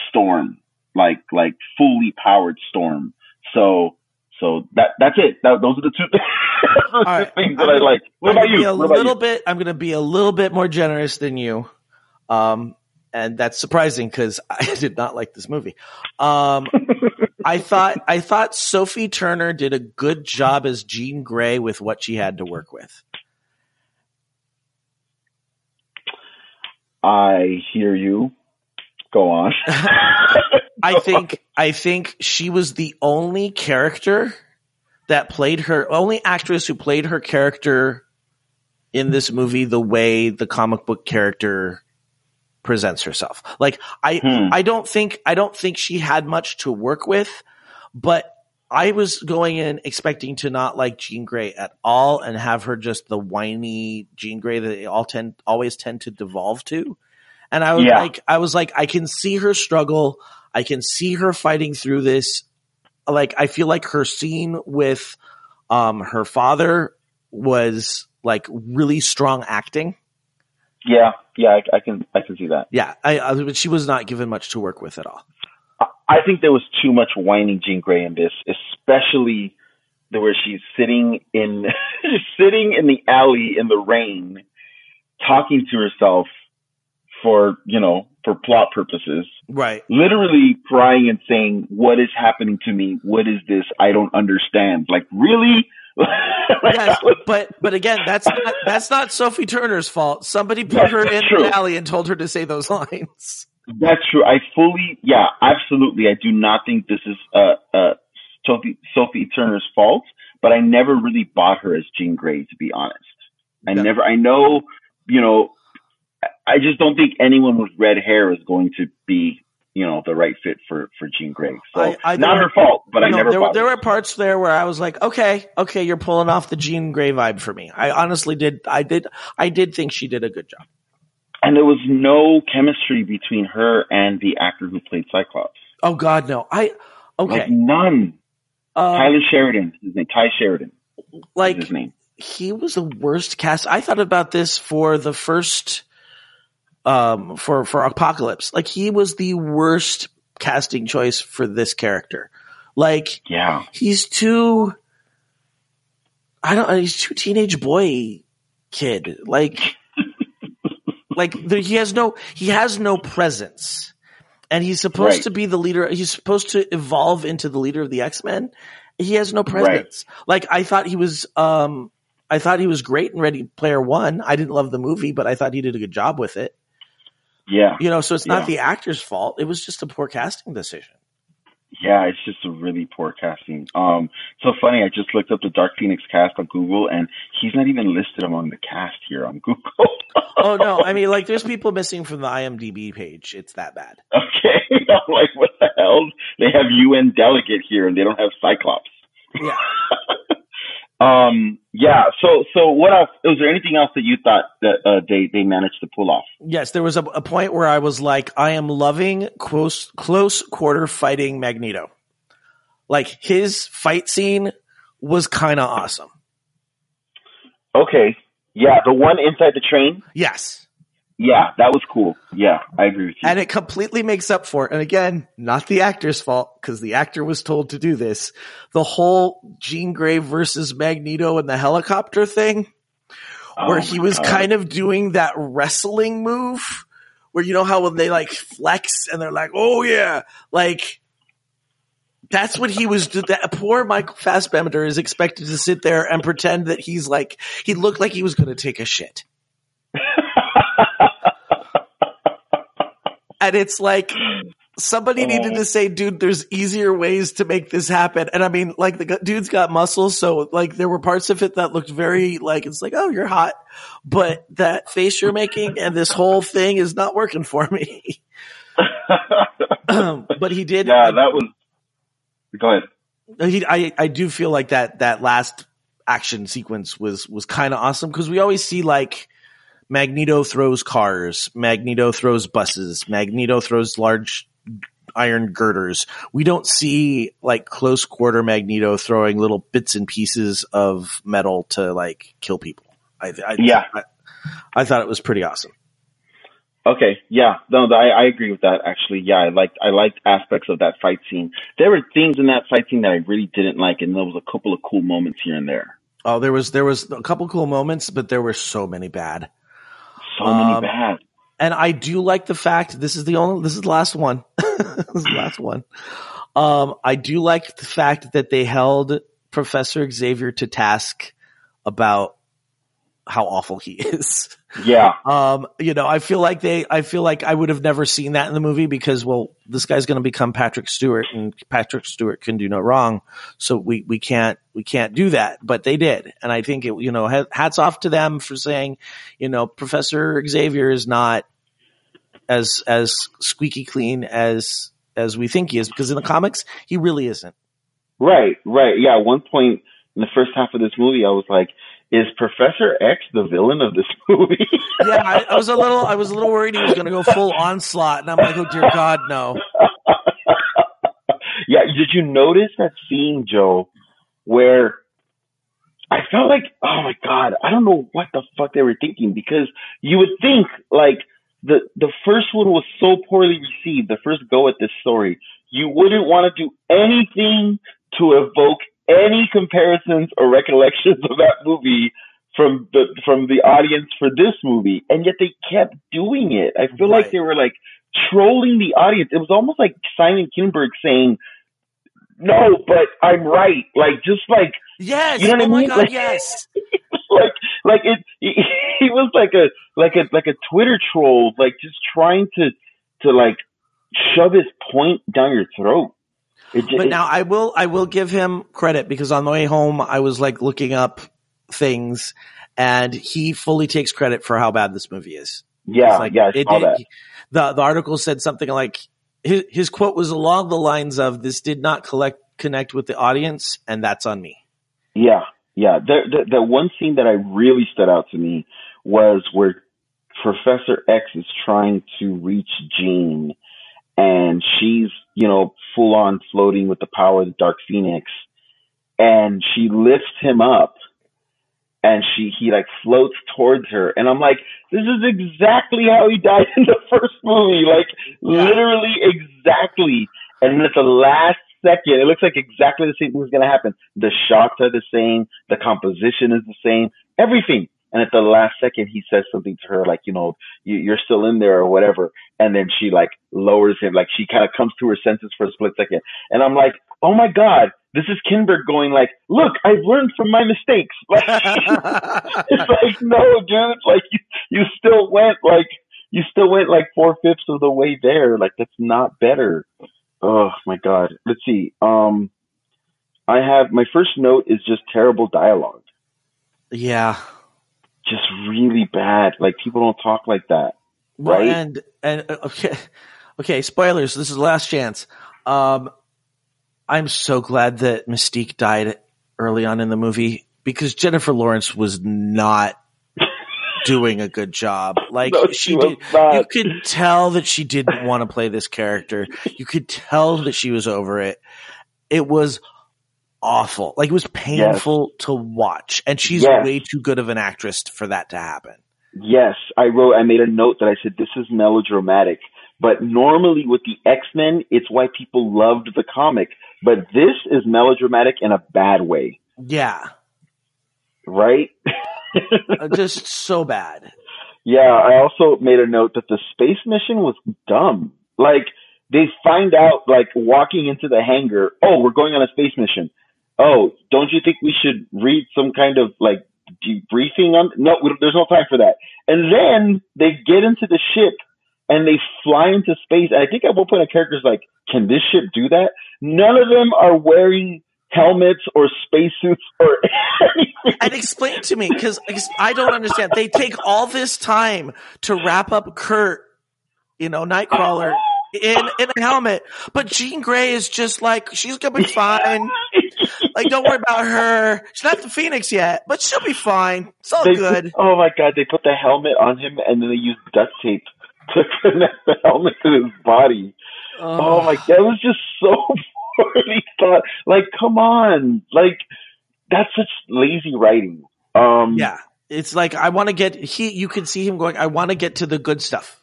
Storm, like like fully powered Storm. So so that that's it. That, those are the two, those right. things that I like. What I'm about you? a What about little bit. I'm going to be a little bit more generous than you, um, and that's surprising because I did not like this movie. Um, I thought I thought Sophie Turner did a good job as Jean Grey with what she had to work with. I hear you. Go on. I think I think she was the only character that played her only actress who played her character in this movie the way the comic book character presents herself. Like I Hmm. I don't think I don't think she had much to work with, but I was going in expecting to not like Jean Grey at all and have her just the whiny Jean Grey that they all tend always tend to devolve to. And I was Yeah. like I was like I can see her struggle. I can see her fighting through this. Like I feel like her scene with um her father was like really strong acting. Yeah, yeah, I, I can I can see that. Yeah, I, I but she was not given much to work with at all. I think there was too much whining Jean Grey in this, especially the where she's sitting in sitting in the alley in the rain, talking to herself for you know for plot purposes, Right. literally crying and saying, "What is happening to me? What is this? I don't understand." Like really. Like, Yes, was- but but again, that's not that's not Sophie Turner's fault. Somebody put her in true. the alley and told her to say those lines. That's true. I fully, yeah, absolutely. I do not think this is uh, uh, Sophie, Sophie Turner's fault, but I never really bought her as Jean Grey, to be honest. I Yeah. never, I know, you know, I- I just don't think anyone with red hair is going to be, you know the right fit for for Jean Grey. So I- I not her fault, but I No, never. there, were- there were parts there where I was like, okay, okay, you're pulling off the Jean Grey vibe for me. I honestly did, I did, I did think she did a good job. and there was no chemistry between her and the actor who played Cyclops. Oh God, no. I okay. Like none. Um, Tyler Sheridan, his name, Tye Sheridan, like his name. he was the worst cast. I thought about this for the first, um, for for Apocalypse. Like he was the worst casting choice for this character. Like Yeah, he's too. I don't. He's too teenage boy kid. Like, like there, he has no. He has no presence, and he's supposed Right. to be the leader. He's supposed to evolve into the leader of the X Men. He has no presence. Like I thought he was. Um, I thought he was great in Ready Player One. I didn't love the movie, but I thought he did a good job with it. Yeah, You know, so it's not Yeah. the actor's fault. It was just a poor casting decision. yeah. It's just a really poor casting. Um, so funny. I just looked up the Dark Phoenix cast on Google, and he's not even listed among the cast here on Google. Oh no, I mean, like, there's people missing from the IMDb page. It's that bad. okay, I'm like, what the hell? They have UN delegate here, and they don't have Cyclops. Yeah. Um, yeah. So, so what else? Was there anything else that you thought that uh, they they managed to pull off? Yes, there was a, a point where I was like, I am loving close close quarter fighting Magneto. Like his fight scene was kind of awesome. Okay. Yeah, the one inside the train. Yes. Yeah, that was cool. Yeah, I agree with you. And it completely makes up for it. And again, not the actor's fault because the actor was told to do this. The whole Jean Grey versus Magneto and the helicopter thing. Oh where he was God. kind of doing that wrestling move where you know how when they like flex and they're like, oh yeah, like that's what he was that poor Michael Fassbender is expected to sit there and pretend that he's like he looked like he was gonna take a shit. And it's like somebody oh. needed to say, dude, there's easier ways to make this happen. And I mean, like the gu- dude's got muscles. So like there were parts of it that looked very like, it's like, oh, you're hot, but that face you're making and this whole thing is not working for me. Um, but he did. yeah, that was. Go ahead. he, I, I do feel like that, that last action sequence was, was kind of awesome because we always see like Magneto throws cars, Magneto throws buses, Magneto throws large iron girders. We don't see like close quarter Magneto throwing little bits and pieces of metal to like kill people. I, I Yeah. I, I thought it was pretty awesome. Okay, yeah, no, I, I agree with that. Actually, yeah, I liked I liked aspects of that fight scene. There were things in that fight scene that I really didn't like, and there was a couple of cool moments here and there. Oh, there was there was a couple cool moments, but there were so many bad. So many Um, bad. and I do like the fact this is the only this is the last one. this is the last one. Um, I do like the fact that they held Professor Xavier to task about how awful he is. Yeah, Um, you know, I feel like they, I feel like I would have never seen that in the movie because, well, this guy's going to become Patrick Stewart and Patrick Stewart can do no wrong. So we, we can't, we can't do that, but they did. And I think it, you know, hats off to them for saying, you know, Professor Xavier is not as, as squeaky clean as, as we think he is because in the comics, he really isn't. right, right. Yeah, at one point in the first half of this movie, I was like, "Is Professor X the villain of this movie?" Yeah. I, I was a little, I was a little worried he was going to go full onslaught and I'm like, oh dear God, no. yeah, did you notice that scene, Joe, where I felt like, oh my god, I don't know what the fuck they were thinking because you would think like the the first one was so poorly received, the first go at this story, you wouldn't want to do anything to evoke any comparisons or recollections of that movie from the from the audience for this movie, and yet they kept doing it. I feel like they were like trolling the audience. It was almost like Simon Kinberg saying, "No, but I'm right." Like just like Yes. You know what oh I mean? God. Like- yes. like like it he was like a like a like a Twitter troll, like just trying to to like shove his point down your throat. But now I will I will give him credit because on the way home I was like looking up things and he fully takes credit for how bad this movie is. yeah, like, yeah, I it saw did- that. The the article said something like his, his quote was along the lines of, "This did not collect connect with the audience, and that's on me." Yeah, yeah. The, the the one scene that I really stood out to me was where Professor X is trying to reach Jean, and she's you know full on floating with the power of the Dark Phoenix, and she lifts him up, and she he like floats towards her, and I'm like, this is exactly how he died in the first movie, like literally exactly. And then at the last second, it looks like exactly the same thing is going to happen. The shots are the same, the composition is the same, everything. And at the last second, he says something to her, like, you know, you, you're still in there or whatever. And then she like lowers him, like she kind of comes to her senses for a split second. And I'm like, oh my God, this is Kinberg going like, look, I've learned from my mistakes. Like, it's like, no, dude, It's like you, you still went like, you still went like four fifths of the way there. Like that's not better. Oh my God. Let's see. Um, I have my first note is just terrible dialogue. Yeah, Just really bad. Like people don't talk like that. Well, Right? And and uh, okay, okay. Spoilers. This is the last chance. Um, I'm so glad that Mystique died early on in the movie because Jennifer Lawrence was not doing a good job. Like No, she she did, you could tell that she didn't want to play this character. You could tell that she was over it. It was awful. Like it was painful to watch, and she's Yes. way too good of an actress for that to happen. Yes, I wrote, I made a note that I said, this is melodramatic. But normally with the X-Men, it's why people loved the comic. But this is melodramatic in a bad way, Yeah, right? Uh, just so bad. Yeah, I also made a note that the space mission was dumb. Like, they find out, like, walking into the hangar, oh, we're going on a space mission. Oh, don't you think we should read some kind of, like, debriefing on? No, we, there's no time for that. And then they get into the ship and they fly into space. And I think at one point a character's like, can this ship do that? None of them are wearing helmets or spacesuits or anything. And explain to me because I don't understand. They take all this time to wrap up Kurt, you know, Nightcrawler in in a helmet, but Jean Grey is just like she's gonna be fine. Like, don't worry about her. She's not the Phoenix yet, but she'll be fine. It's all They good. Put, oh my god, they put the helmet on him and then they used duct tape to connect the helmet to his body. Oh my god, it was just so poorly thought. Like, come on. Like, that's such lazy writing. Um, Yeah, it's like I want to get he. You can see him going. I want to get to the good stuff.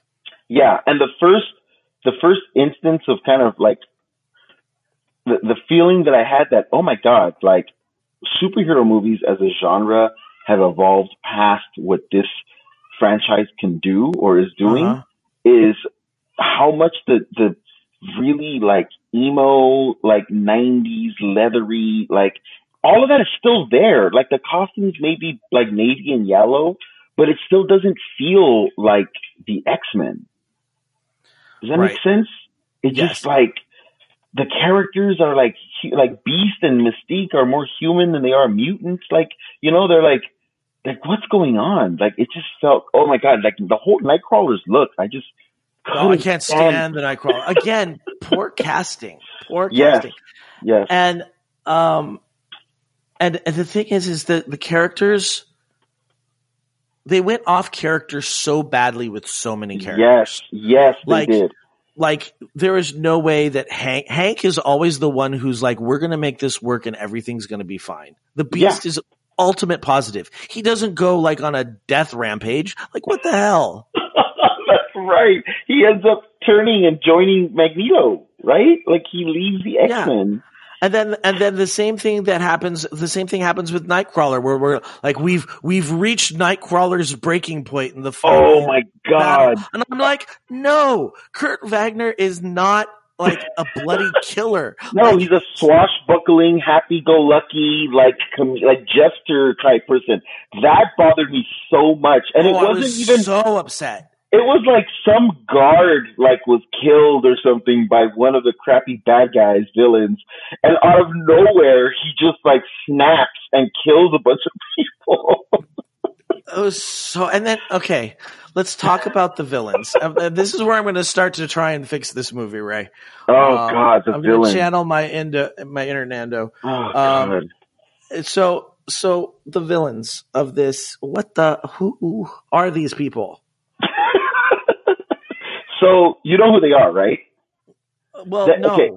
Yeah, and the first the first instance of kind of like the the feeling that I had that oh my god, like superhero movies as a genre have evolved past what this franchise can do or is doing Uh-huh. is how much the the really like emo like 90s leathery like all of that is still there like the costumes may be like navy and yellow but it still doesn't feel like the x-men does that Right. make sense it's Yes. just like the characters are like like beast and mystique are more human than they are mutants like you know they're like like what's going on like it just felt oh my god like the whole nightcrawler's look i just Oh, I can't stand the Nightcrawler again. Poor casting. Poor Yes. casting. yes and um and, and the thing is is that the characters they went off character so badly with so many characters yes yes they Like- did like there is no way that hank hank is always the one who's like we're gonna make this work and everything's gonna be fine. The beast is ultimate positive. He doesn't go like on a death rampage. Like what the hell? That's right. He ends up turning and joining magneto right? Like he leaves the X Men. Yeah. And then and then the same thing that happens the same thing happens with Nightcrawler where we're like we've we've reached Nightcrawler's breaking point in the oh final my battle. god And I'm like, no, Kurt Wagner is not like a bloody killer. no Like, he's a swashbuckling happy-go-lucky like com- like jester type person that bothered me so much and it oh, I wasn't was even so upset. It was like some guard like was killed or something by one of the crappy bad guys, villains, and out of nowhere he just like snaps and kills a bunch of people. Oh, so and then okay, let's talk about the villains. Uh, this is where I'm going to start to try and fix this movie, Ray. Oh Um, God, the I'm going to channel my into my inner Nando. oh um, God. So, so the villains of this, what the who are these people? So you know who they are, right? Well, That- no. okay.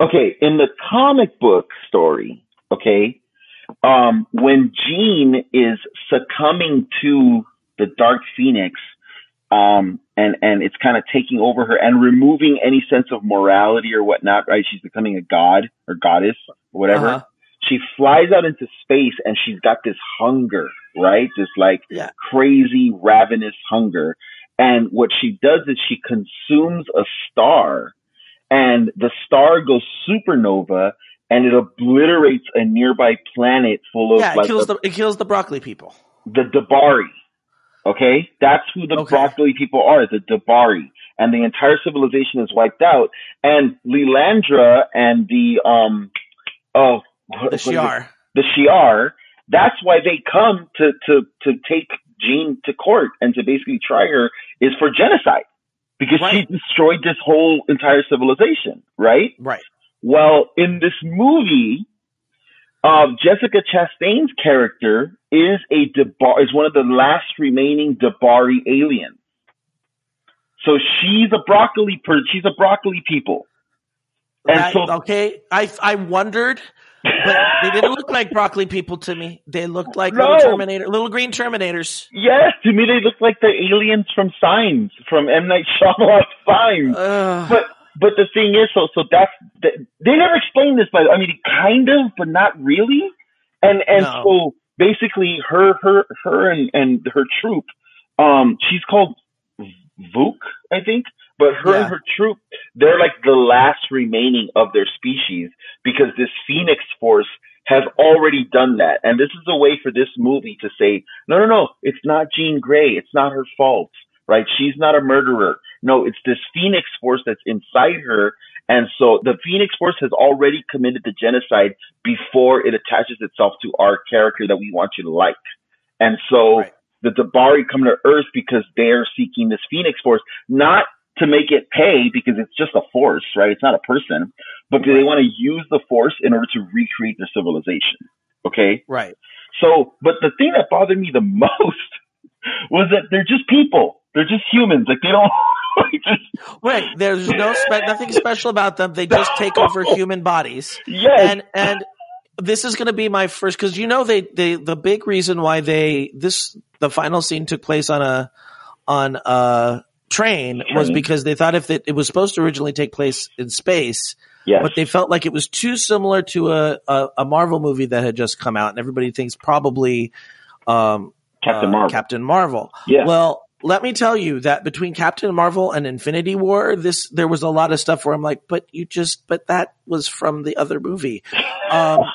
Okay, in the comic book story, okay, um, when Jean is succumbing to the Dark Phoenix, um, and and it's kind of taking over her and removing any sense of morality or whatnot, right? She's becoming a god or goddess or whatever. Uh-huh. She flies out into space and she's got this hunger, right? This like Yeah. crazy ravenous hunger. And what she does is she consumes a star and the star goes supernova and it obliterates a nearby planet full of Yeah, it like kills the, the it kills the broccoli people. the D'Bari. Okay? That's who the Okay. broccoli people are, the D'Bari. And the entire civilization is wiped out. And Lilandra and the um oh The what is it? Shi'ar. the Shi'ar, that's why they come to, to, to take Jean to court and to basically try her is for genocide. Because Right. she destroyed this whole entire civilization, right? Right. Well, in this movie, um, Jessica Chastain's character is a Debar- is one of the last remaining D'Bari aliens. So she's a broccoli per- she's a broccoli people. And Right, so okay, I I wondered, but they didn't look like broccoli people to me. They looked like No. little Terminator, little green Terminators. Yes, to me they look like the aliens from Signs, from M Night Shyamalan's Signs. But but the thing is, so so that's that, they never explained this, but I mean, kind of, but not really. And and No. so basically, her her her and and her troop, um, she's called Vuk, I think. But her Yeah. and her troop, they're like the last remaining of their species because this Phoenix Force has already done that. And this is a way for this movie to say, no, no, no, it's not Jean Grey. It's not her fault, right? She's not a murderer. No, it's this Phoenix Force that's inside her. And so the Phoenix Force has already committed the genocide before it attaches itself to our character that we want you to like. And so Right. the D'Bari come to Earth because they're seeking this Phoenix Force, not to make it pay because it's just a force, right? It's not a person, but do they want to use the force in order to recreate their civilization. Okay. Right. So, but the thing that bothered me the most was that they're just people. They're just humans. Like they don't. just, Right. There's no spe- nothing special about them. They just take over human bodies. yes. And and this is going to be my first because you know they they the big reason why they this the final scene took place on a on a train was because they thought if it, it was supposed to originally take place in space, yes. but they felt like it was too similar to a, a, a Marvel movie that had just come out, and everybody thinks probably um, Captain uh, Marvel. Captain Marvel. Yeah. Well, let me tell you that between Captain Marvel and Infinity War, this there was a lot of stuff where I'm like, but you just, but that was from the other movie. Um,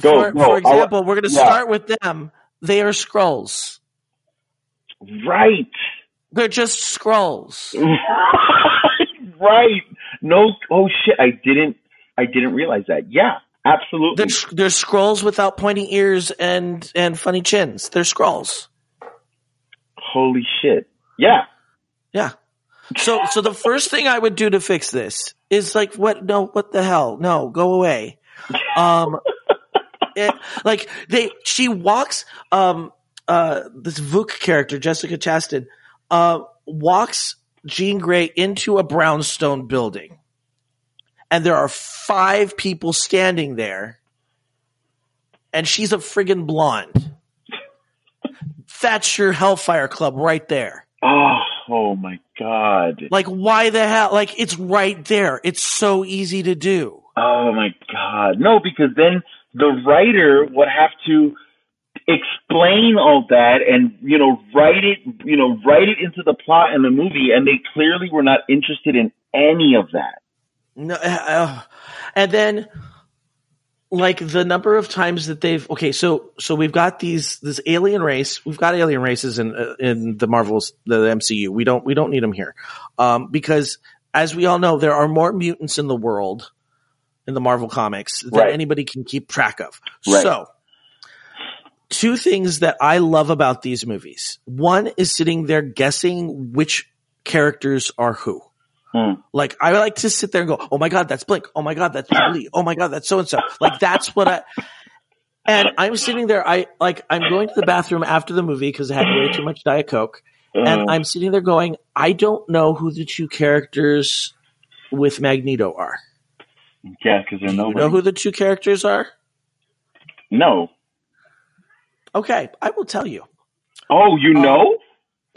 Go, for, go. for example, we're going to yeah. start with them. They are Skrulls. right. They're just Skrulls. right. No. Oh shit. I didn't. I didn't realize that. Yeah. Absolutely. They're, they're Skrulls without pointy ears and and funny chins. They're Skrulls. Holy shit. Yeah. Yeah. So so the first thing I would do to fix this is like what no what the hell no go away. Um it, like they she walks um uh this Vuk character Jessica Chastain uh walks Jean Grey into a brownstone building. And there are five people standing there. And she's a friggin' blonde. That's your Hellfire Club right there. Oh. Oh my god. Like, why the hell? Like, it's right there. It's so easy to do. Oh my god. No, because then the writer would have to explain all that and you know write it you know write it into the plot in the movie and they clearly were not interested in any of that No, uh, and then, like the number of times that they've okay, so so we've got these this alien race. We've got alien races in uh, in the Marvels, the MCU. We don't we don't need them here, um, because as we all know, there are more mutants in the world in the Marvel comics than Right. anybody can keep track of. Right. So two things that I love about these movies. One is sitting there guessing which characters are who. Hmm. Like I like to sit there and go, "Oh my god, that's Blink. Oh my god, that's Jubilee. Oh my god, that's so and so." Like that's what I. And I'm sitting there. I like I'm going to the bathroom after the movie because I had way too much Diet Coke, and Uh, I'm sitting there going, "I don't know who the two characters with Magneto are. yeah, because they're You nobody. know who the two characters are? no. Okay, I will tell you. Oh, you Um, know?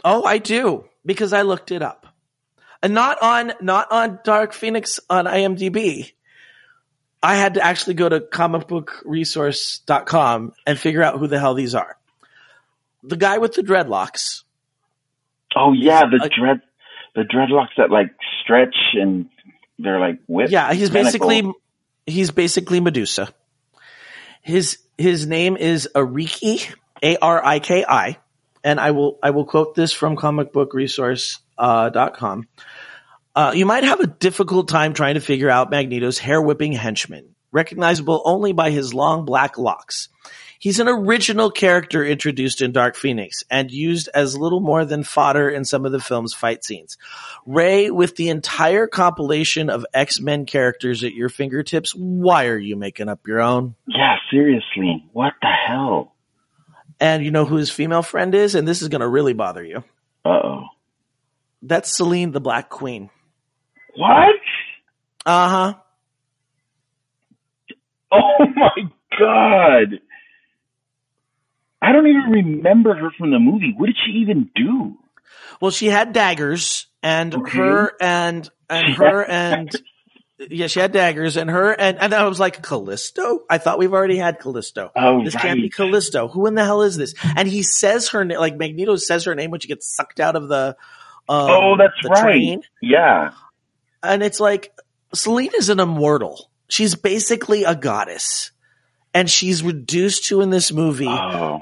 Oh, I do because I looked it up, and not on not on Dark Phoenix on IMDb. I had to actually go to comicbookresource.com and figure out who the hell these are. The guy with the dreadlocks. Oh yeah, the I- dread, the dreadlocks that like stretch and they're like whip. Yeah, he's tentacle. basically he's basically Medusa. His his name is Ariki, A R I K I, and I will I will quote this from comicbookresource.com. Uh. Uh, you might have a difficult time trying to figure out Magneto's hair whipping henchman, recognizable only by his long black locks. He's an original character introduced in Dark Phoenix and used as little more than fodder in some of the film's fight scenes. Ray, with the entire compilation of X-Men characters at your fingertips, why are you making up your own? Yeah, seriously. What the hell? And you know who his female friend is? And this is going to really bother you. Uh oh. That's Selene the Black Queen. What? Uh huh. Oh my god. I don't even remember her from the movie. What did she even do? Well, she had daggers, and Okay. her and and her and yeah, she had daggers, and her and and I was like Callisto. I thought we've already had Callisto. Oh, This right. can't be Callisto. Who in the hell is this? And he says her name, like Magneto says her name when she gets sucked out of the. Um, oh, that's the right. train. Yeah. and it's like Selene is an immortal. She's basically a goddess, and she's reduced to in this movie Oh.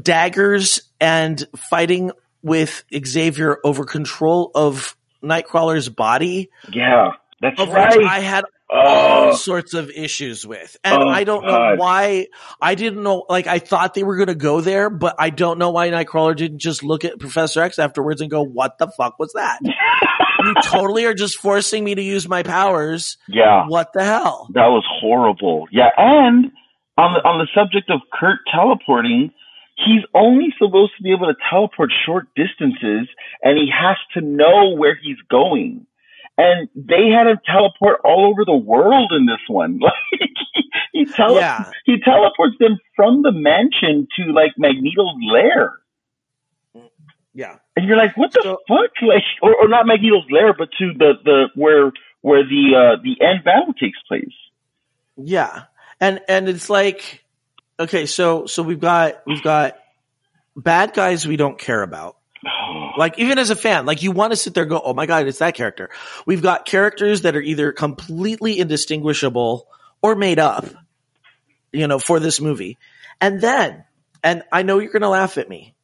Daggers and fighting with Xavier over control of Nightcrawler's body, Yeah. That's of right. I had oh. all oh. sorts of issues with. And Oh, I don't know God. why I didn't know like I thought they were gonna go there, but I don't know why Nightcrawler didn't just look at Professor X afterwards and go, What the fuck was that? you totally are just forcing me to use my powers. yeah. What the hell? That was horrible. Yeah, and on the on the subject of Kurt teleporting, he's only supposed to be able to teleport short distances, and he has to know where he's going. And they had him teleport all over the world in this one. Like he tele- Yeah. he teleports them from the mansion to like Magneto's lair. Yeah. And you're like, what the So- fuck? Like, or, or not Magneto's lair, but to the, the where where the uh, the end battle takes place. Yeah. And and it's like okay, so so we've got we've got bad guys we don't care about. Like even as a fan, like you want to sit there and go, "Oh my god, it's that character." We've got characters that are either completely indistinguishable or made up, you know, for this movie. And then, and I know you're going to laugh at me,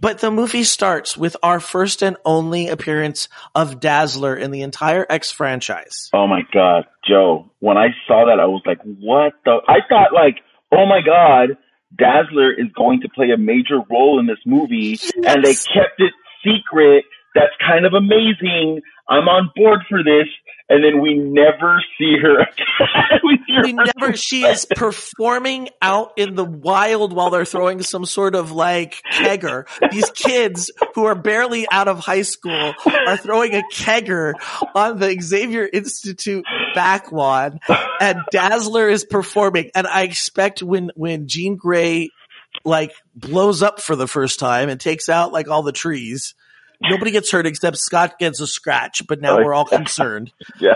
but the movie starts with our first and only appearance of Dazzler in the entire X franchise. Oh my god, Joe! When I saw that, I was like, "What the?" I thought like, "Oh my god, Dazzler is going to play a major role in this movie," and they kept it secret. That's kind of amazing. I'm on board for this. And then we never see her. again. we see her we never she is performing out in the wild while they're throwing some sort of like kegger these kids who are barely out of high school are throwing a kegger on the xavier institute back lawn, and dazzler is performing and i expect when when jean grey like blows up for the first time and takes out like all the trees nobody gets hurt except scott gets a scratch but now we're all concerned Yeah.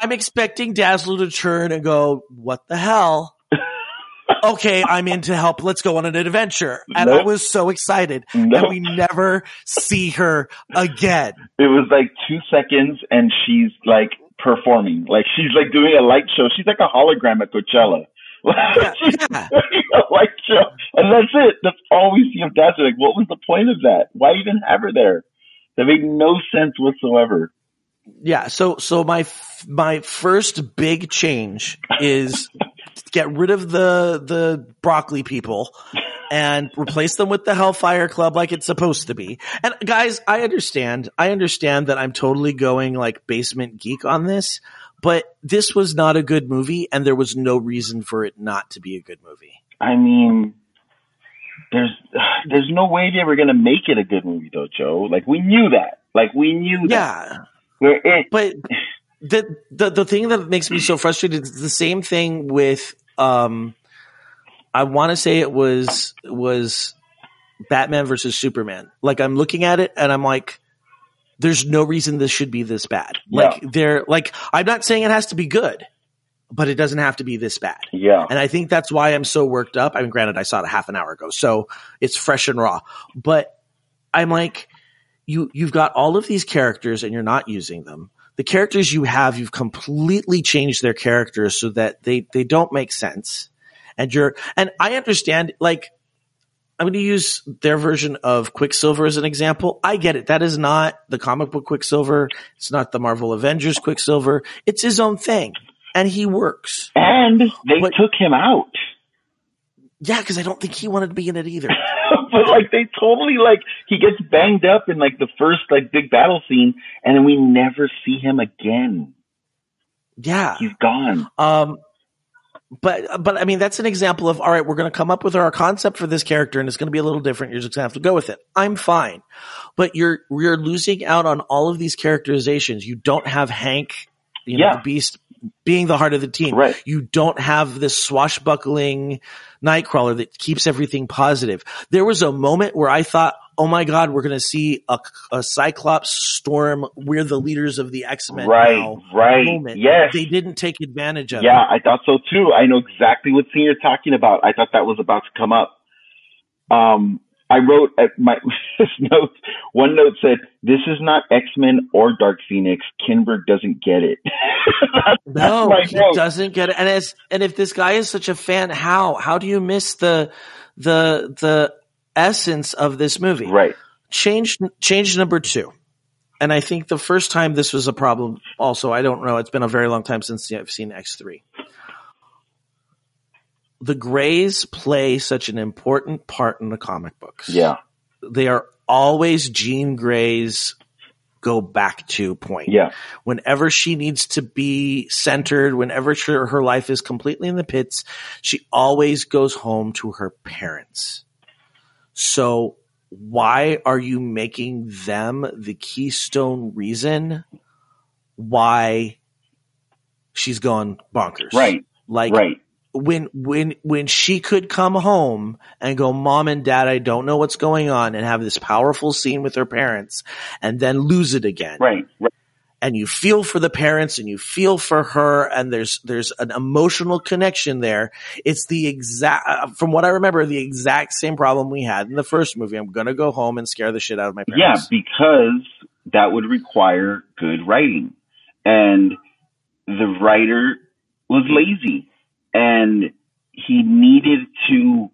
I'm expecting Dazzler to turn and go, what the hell? okay, I'm in to help. Let's go on an adventure. And I was so excited. Nope. And we never see her again. It was like two seconds and she's like performing. Like she's like doing a light show. She's like a hologram at Coachella. yeah. doing a light show. And that's it. That's all we see of Dazzler. Like, what was the point of that? Why even have her there? That made no sense whatsoever. Yeah. So, so my, f- my first big change is get rid of the, the broccoli people and replace them with the Hellfire Club like it's supposed to be. And guys, I understand. I understand that I'm totally going like basement geek on this, but this was not a good movie and there was no reason for it not to be a good movie. I mean, there's there's no way they were gonna make it a good movie though, Joe. Like we knew that. Like we knew that. Yeah. Where it, But the the the thing that makes me so frustrated is the same thing with um I want to say it was was Batman versus Superman. Like I'm looking at it and I'm like there's no reason this should be this bad. Like they're like I'm not saying it has to be good, but it doesn't have to be this bad. yeah. And I think that's why I'm so worked up. I mean, granted, I saw it a half an hour ago, so it's fresh and raw. But I'm like, you you've got all of these characters and you're not using them. The characters you have, you've completely changed their characters so that they they don't make sense. And you're and I understand like I'm going to use their version of Quicksilver as an example. I get it. That is not the comic book Quicksilver. It's not the Marvel Avengers Quicksilver. It's his own thing. And he works. And they But- took him out. Yeah, because I don't think he wanted to be in it either. but like they totally like he gets banged up in like the first like big battle scene and then we never see him again. Yeah. He's gone. Um, but but I mean that's an example of all right. We're going to come up with our concept for this character, and it's going to be a little different. You're just going to have to go with it. I'm fine, but you're you're losing out on all of these characterizations. You don't have Hank, you know, Yeah. the Beast being the heart of the team. Right. You don't have this swashbuckling Nightcrawler that keeps everything positive. There was a moment where I thought, oh my god, we're going to see a, a Cyclops Storm. We're the leaders of the X Men Right, now. right. Moment. Yes. they didn't take advantage of Yeah, it. I thought so too. I know exactly what scene you're talking about. I thought that was about to come up. Um, I wrote at my note. One note said, "This is not X Men or Dark Phoenix. Kinberg doesn't get it." That's No, my he note. doesn't get it. And as and if this guy is such a fan, how how do you miss the the the essence of this movie? Right. Change change number two. And I think the first time this was a problem. Also, I don't know. It's been a very long time since I've seen X three. The Greys play such an important part in the comic books Yeah. they are always Jean Grey's go back to point. Yeah. Whenever she needs to be centered, whenever she, her life is completely in the pits, she always goes home to her parents. So why are you making them the keystone reason why she's gone bonkers? Right. Like Right. When when when she could come home and go mom and dad i don't know what's going on and have this powerful scene with her parents and then lose it again Right. Right. and you feel for the parents and you feel for her and there's there's an emotional connection there it's the exact uh, from what i remember the exact same problem we had in the first movie i'm gonna go home and scare the shit out of my parents. Yeah, because that would require good writing. And the writer was lazy and he needed to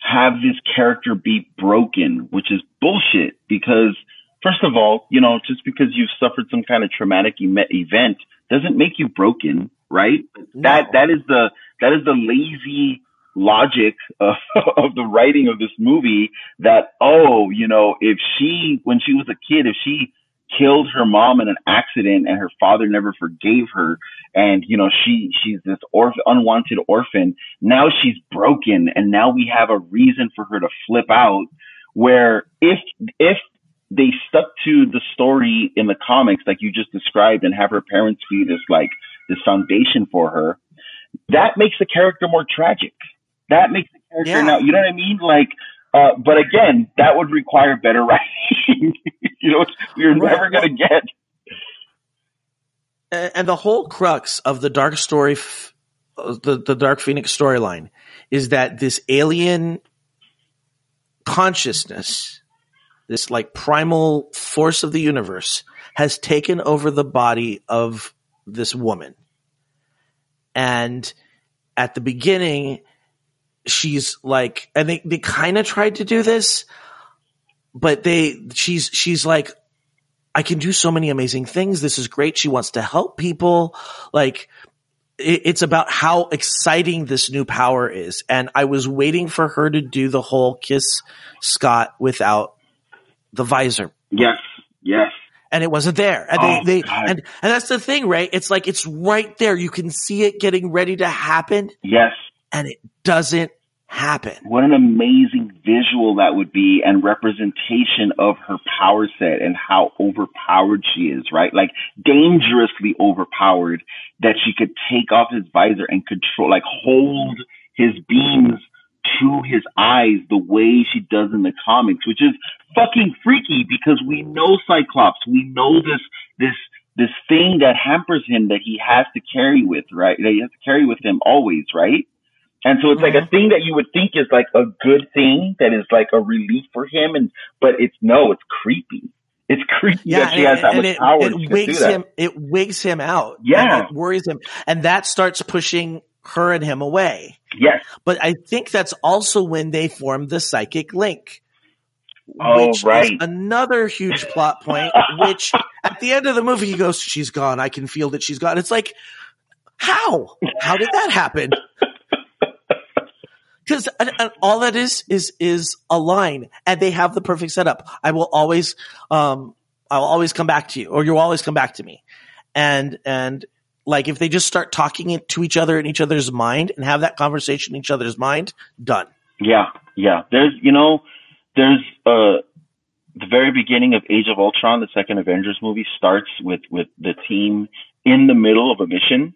have this character be broken, which is bullshit because first of all, you know, just because you've suffered some kind of traumatic em- event doesn't make you broken, right? That that is the that is the lazy logic of, of the writing of this movie that oh you know if she when she was a kid if she killed her mom in an accident and her father never forgave her. And you know she she's this orph- unwanted orphan. Now she's broken. And now we have a reason for her to flip out where if if they stuck to the story in the comics like you just described and have her parents be this like this foundation for her that makes the character more tragic. That makes the character Yeah. now you know what i mean? Like uh, but again, that would require better writing. you know, you're Right. never going to get. and and the whole crux of the dark story f- the the dark phoenix storyline is that this alien consciousness this like primal force of the universe has taken over the body of this woman and at the beginning she's like and they, they kind of tried to do this but they she's she's like I can do so many amazing things. This is great. She wants to help people. Like it, it's about how exciting this new power is. And I was waiting for her to do the whole kiss Scott without the visor. Yes, yes. And it wasn't there. And Oh, they, they God. and, and that's the thing, right? It's like it's right there. You can see it getting ready to happen Yes. and it doesn't happen. What an amazing visual that would be and representation of her power set and how overpowered she is, right? Like dangerously overpowered that she could take off his visor and control, like hold his beams to his eyes the way she does in the comics, which is fucking freaky because we know Cyclops. We know this, this, this thing that hampers him that he has to carry with, right? That he has to carry with him always, right? And so it's like a mm-hmm. thing that you would think is like a good thing that is like a relief for him, and but it's no, it's creepy. It's creepy that she and, has that and much it, power. it to wigs him. It wigs him out. Yeah. it worries him, and that starts pushing her and him away. Yes. But I think that's also when they form the psychic link. Oh, which right. is another huge plot point, which at the end of the movie he goes, She's gone. I can feel that she's gone. It's like, how? How did that happen? Because all that is is is a line, and they have the perfect setup. I will always, um, I will always come back to you, or you'll always come back to me, and and like if they just start talking to each other in each other's mind and have that conversation in each other's mind, done. Yeah, yeah. There's, you know, there's uh the very beginning of Age of Ultron, the second Avengers movie, starts with with the team in the middle of a mission.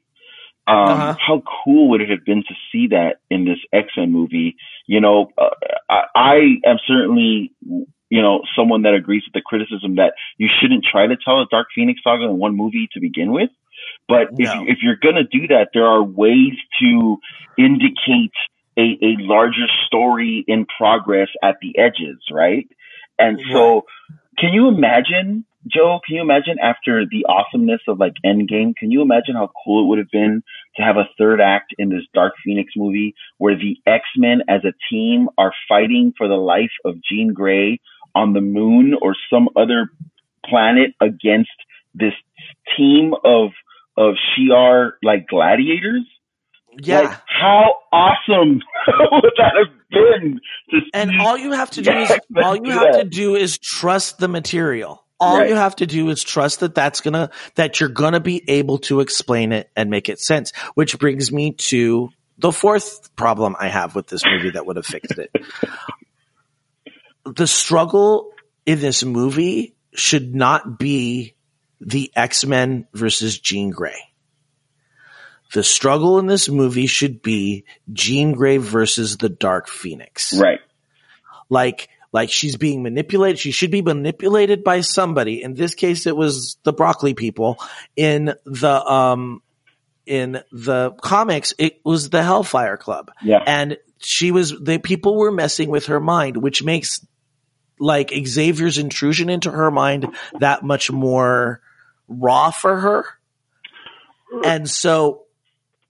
Um, Uh-huh. How cool would it have been to see that in this X Men movie? You know, uh, I, I am certainly, you know, someone that agrees with the criticism that you shouldn't try to tell a Dark Phoenix saga in one movie to begin with. But if, No. if you're going to do that, there are ways to indicate a, a larger story in progress at the edges, right? And so, can you imagine, Joe? Can you imagine after the awesomeness of like Endgame? Can you imagine how cool it would have been to have a third act in this Dark Phoenix movie where the X Men as a team are fighting for the life of Jean Grey on the moon or some other planet against this team of of Shi'ar like gladiators? Yeah. Like, how awesome would that have been? To and all you have to do is X-Men all you have that? to do is trust the material. All Right. you have to do is trust that that's gonna that you're gonna be able to explain it and make it sense. Which brings me to the fourth problem I have with this movie that would have fixed it. the struggle in this movie should not be the X Men versus Jean Grey. The struggle in this movie should be Jean Grey versus the Dark Phoenix Right. like like she's being manipulated she should be manipulated by somebody in this case it was the broccoli people in the um in the comics it was the hellfire club Yeah. and she was the people were messing with her mind which makes like xavier's intrusion into her mind that much more raw for her and so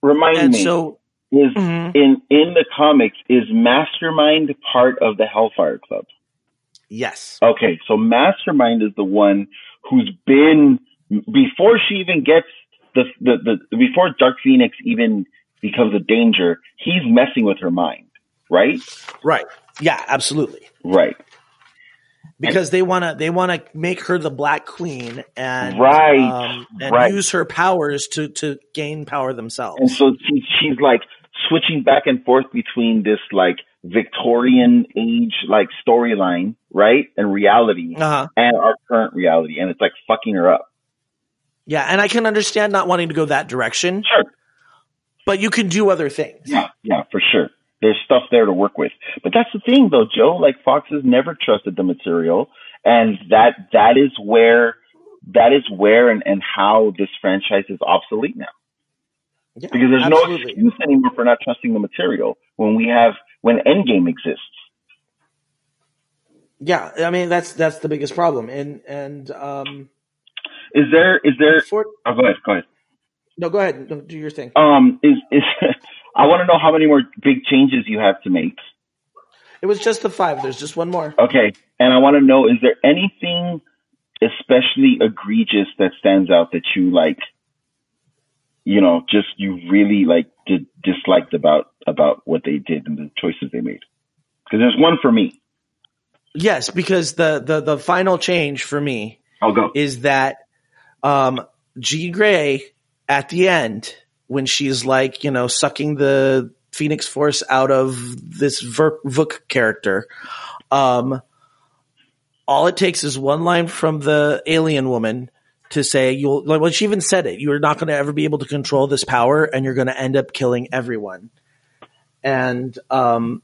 Remind and me. so is Mhm. in in the comics is Mastermind part of the Hellfire Club? yes Okay, so Mastermind is the one who's been before she even gets the the, the before Dark Phoenix even becomes a danger. He's messing with her mind, right? right yeah absolutely Right. because they want to they want to make her the black queen and Right, um, and right. use her powers to to gain power themselves. And so she, she's like switching back and forth between this like Victorian age like storyline, right, and reality, Uh-huh. and our current reality, and it's like fucking her up. Yeah, and I can understand not wanting to go that direction, Sure. but you can do other things. Yeah, yeah, for sure. There's stuff there to work with. But that's the thing though, Joe, like Fox has never trusted the material and that that is where that is where and, and how this franchise is obsolete now. Yeah, Because there's no excuse anymore for not trusting the material when we have when Endgame exists. Yeah, I mean that's that's the biggest problem. And and um, Is there is there for, oh go ahead, go ahead. no, go ahead, no, do your thing. Um is is I want to know how many more big changes you have to make. It was just the five. There's just one more. Okay. And I want to know is there anything especially egregious that stands out that you like you know, just you really like did disliked about about what they did and the choices they made. Because there's one for me. Yes, because the the the final change for me I'll go. is that um Jean Grey at the end when she's like, you know, sucking the Phoenix Force out of this Ver- Vuk character. Um all it takes is one line from the alien woman to say you'll like well she even said it you're not going to ever be able to control this power and you're going to end up killing everyone. And um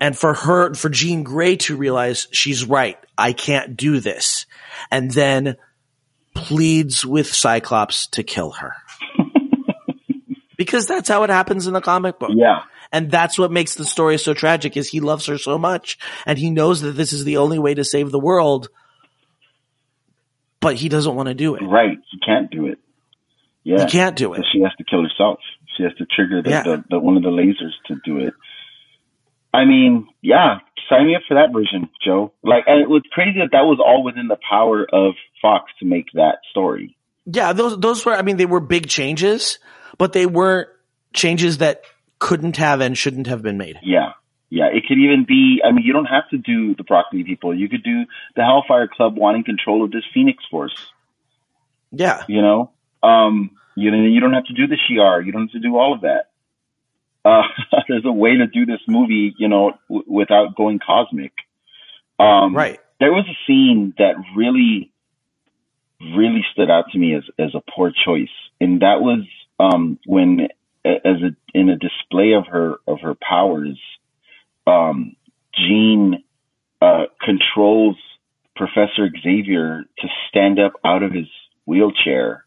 and for her for Jean Grey to realize she's right I can't do this and then pleads with Cyclops to kill her. Because that's how it happens in the comic book. Yeah. and that's what makes the story so tragic is he loves her so much and he knows that this is the only way to save the world but he doesn't want to do it Right. He can't do it. Yeah. he can't do it So she has to kill herself. She has to trigger the, Yeah. the, the one of the lasers to do it. I mean, yeah, sign me up for that version, Joe. Like, and it was crazy that that was all within the power of Fox to make that story. Yeah, those those were I mean they were big changes, but they weren't changes that couldn't have and shouldn't have been made. Yeah, yeah. It could even be. I mean, you don't have to do the broccoli people. You could do the Hellfire Club wanting control of this Phoenix Force. Yeah. You know, um, you know, you don't have to do the Shi'ar. You don't have to do all of that. Uh, there's a way to do this movie, you know, w- without going cosmic. Um, Right. There was a scene that really, really stood out to me as as a poor choice, and that was um, when, as a in a display of her of her powers, um, Jean uh, controls Professor Xavier to stand up out of his wheelchair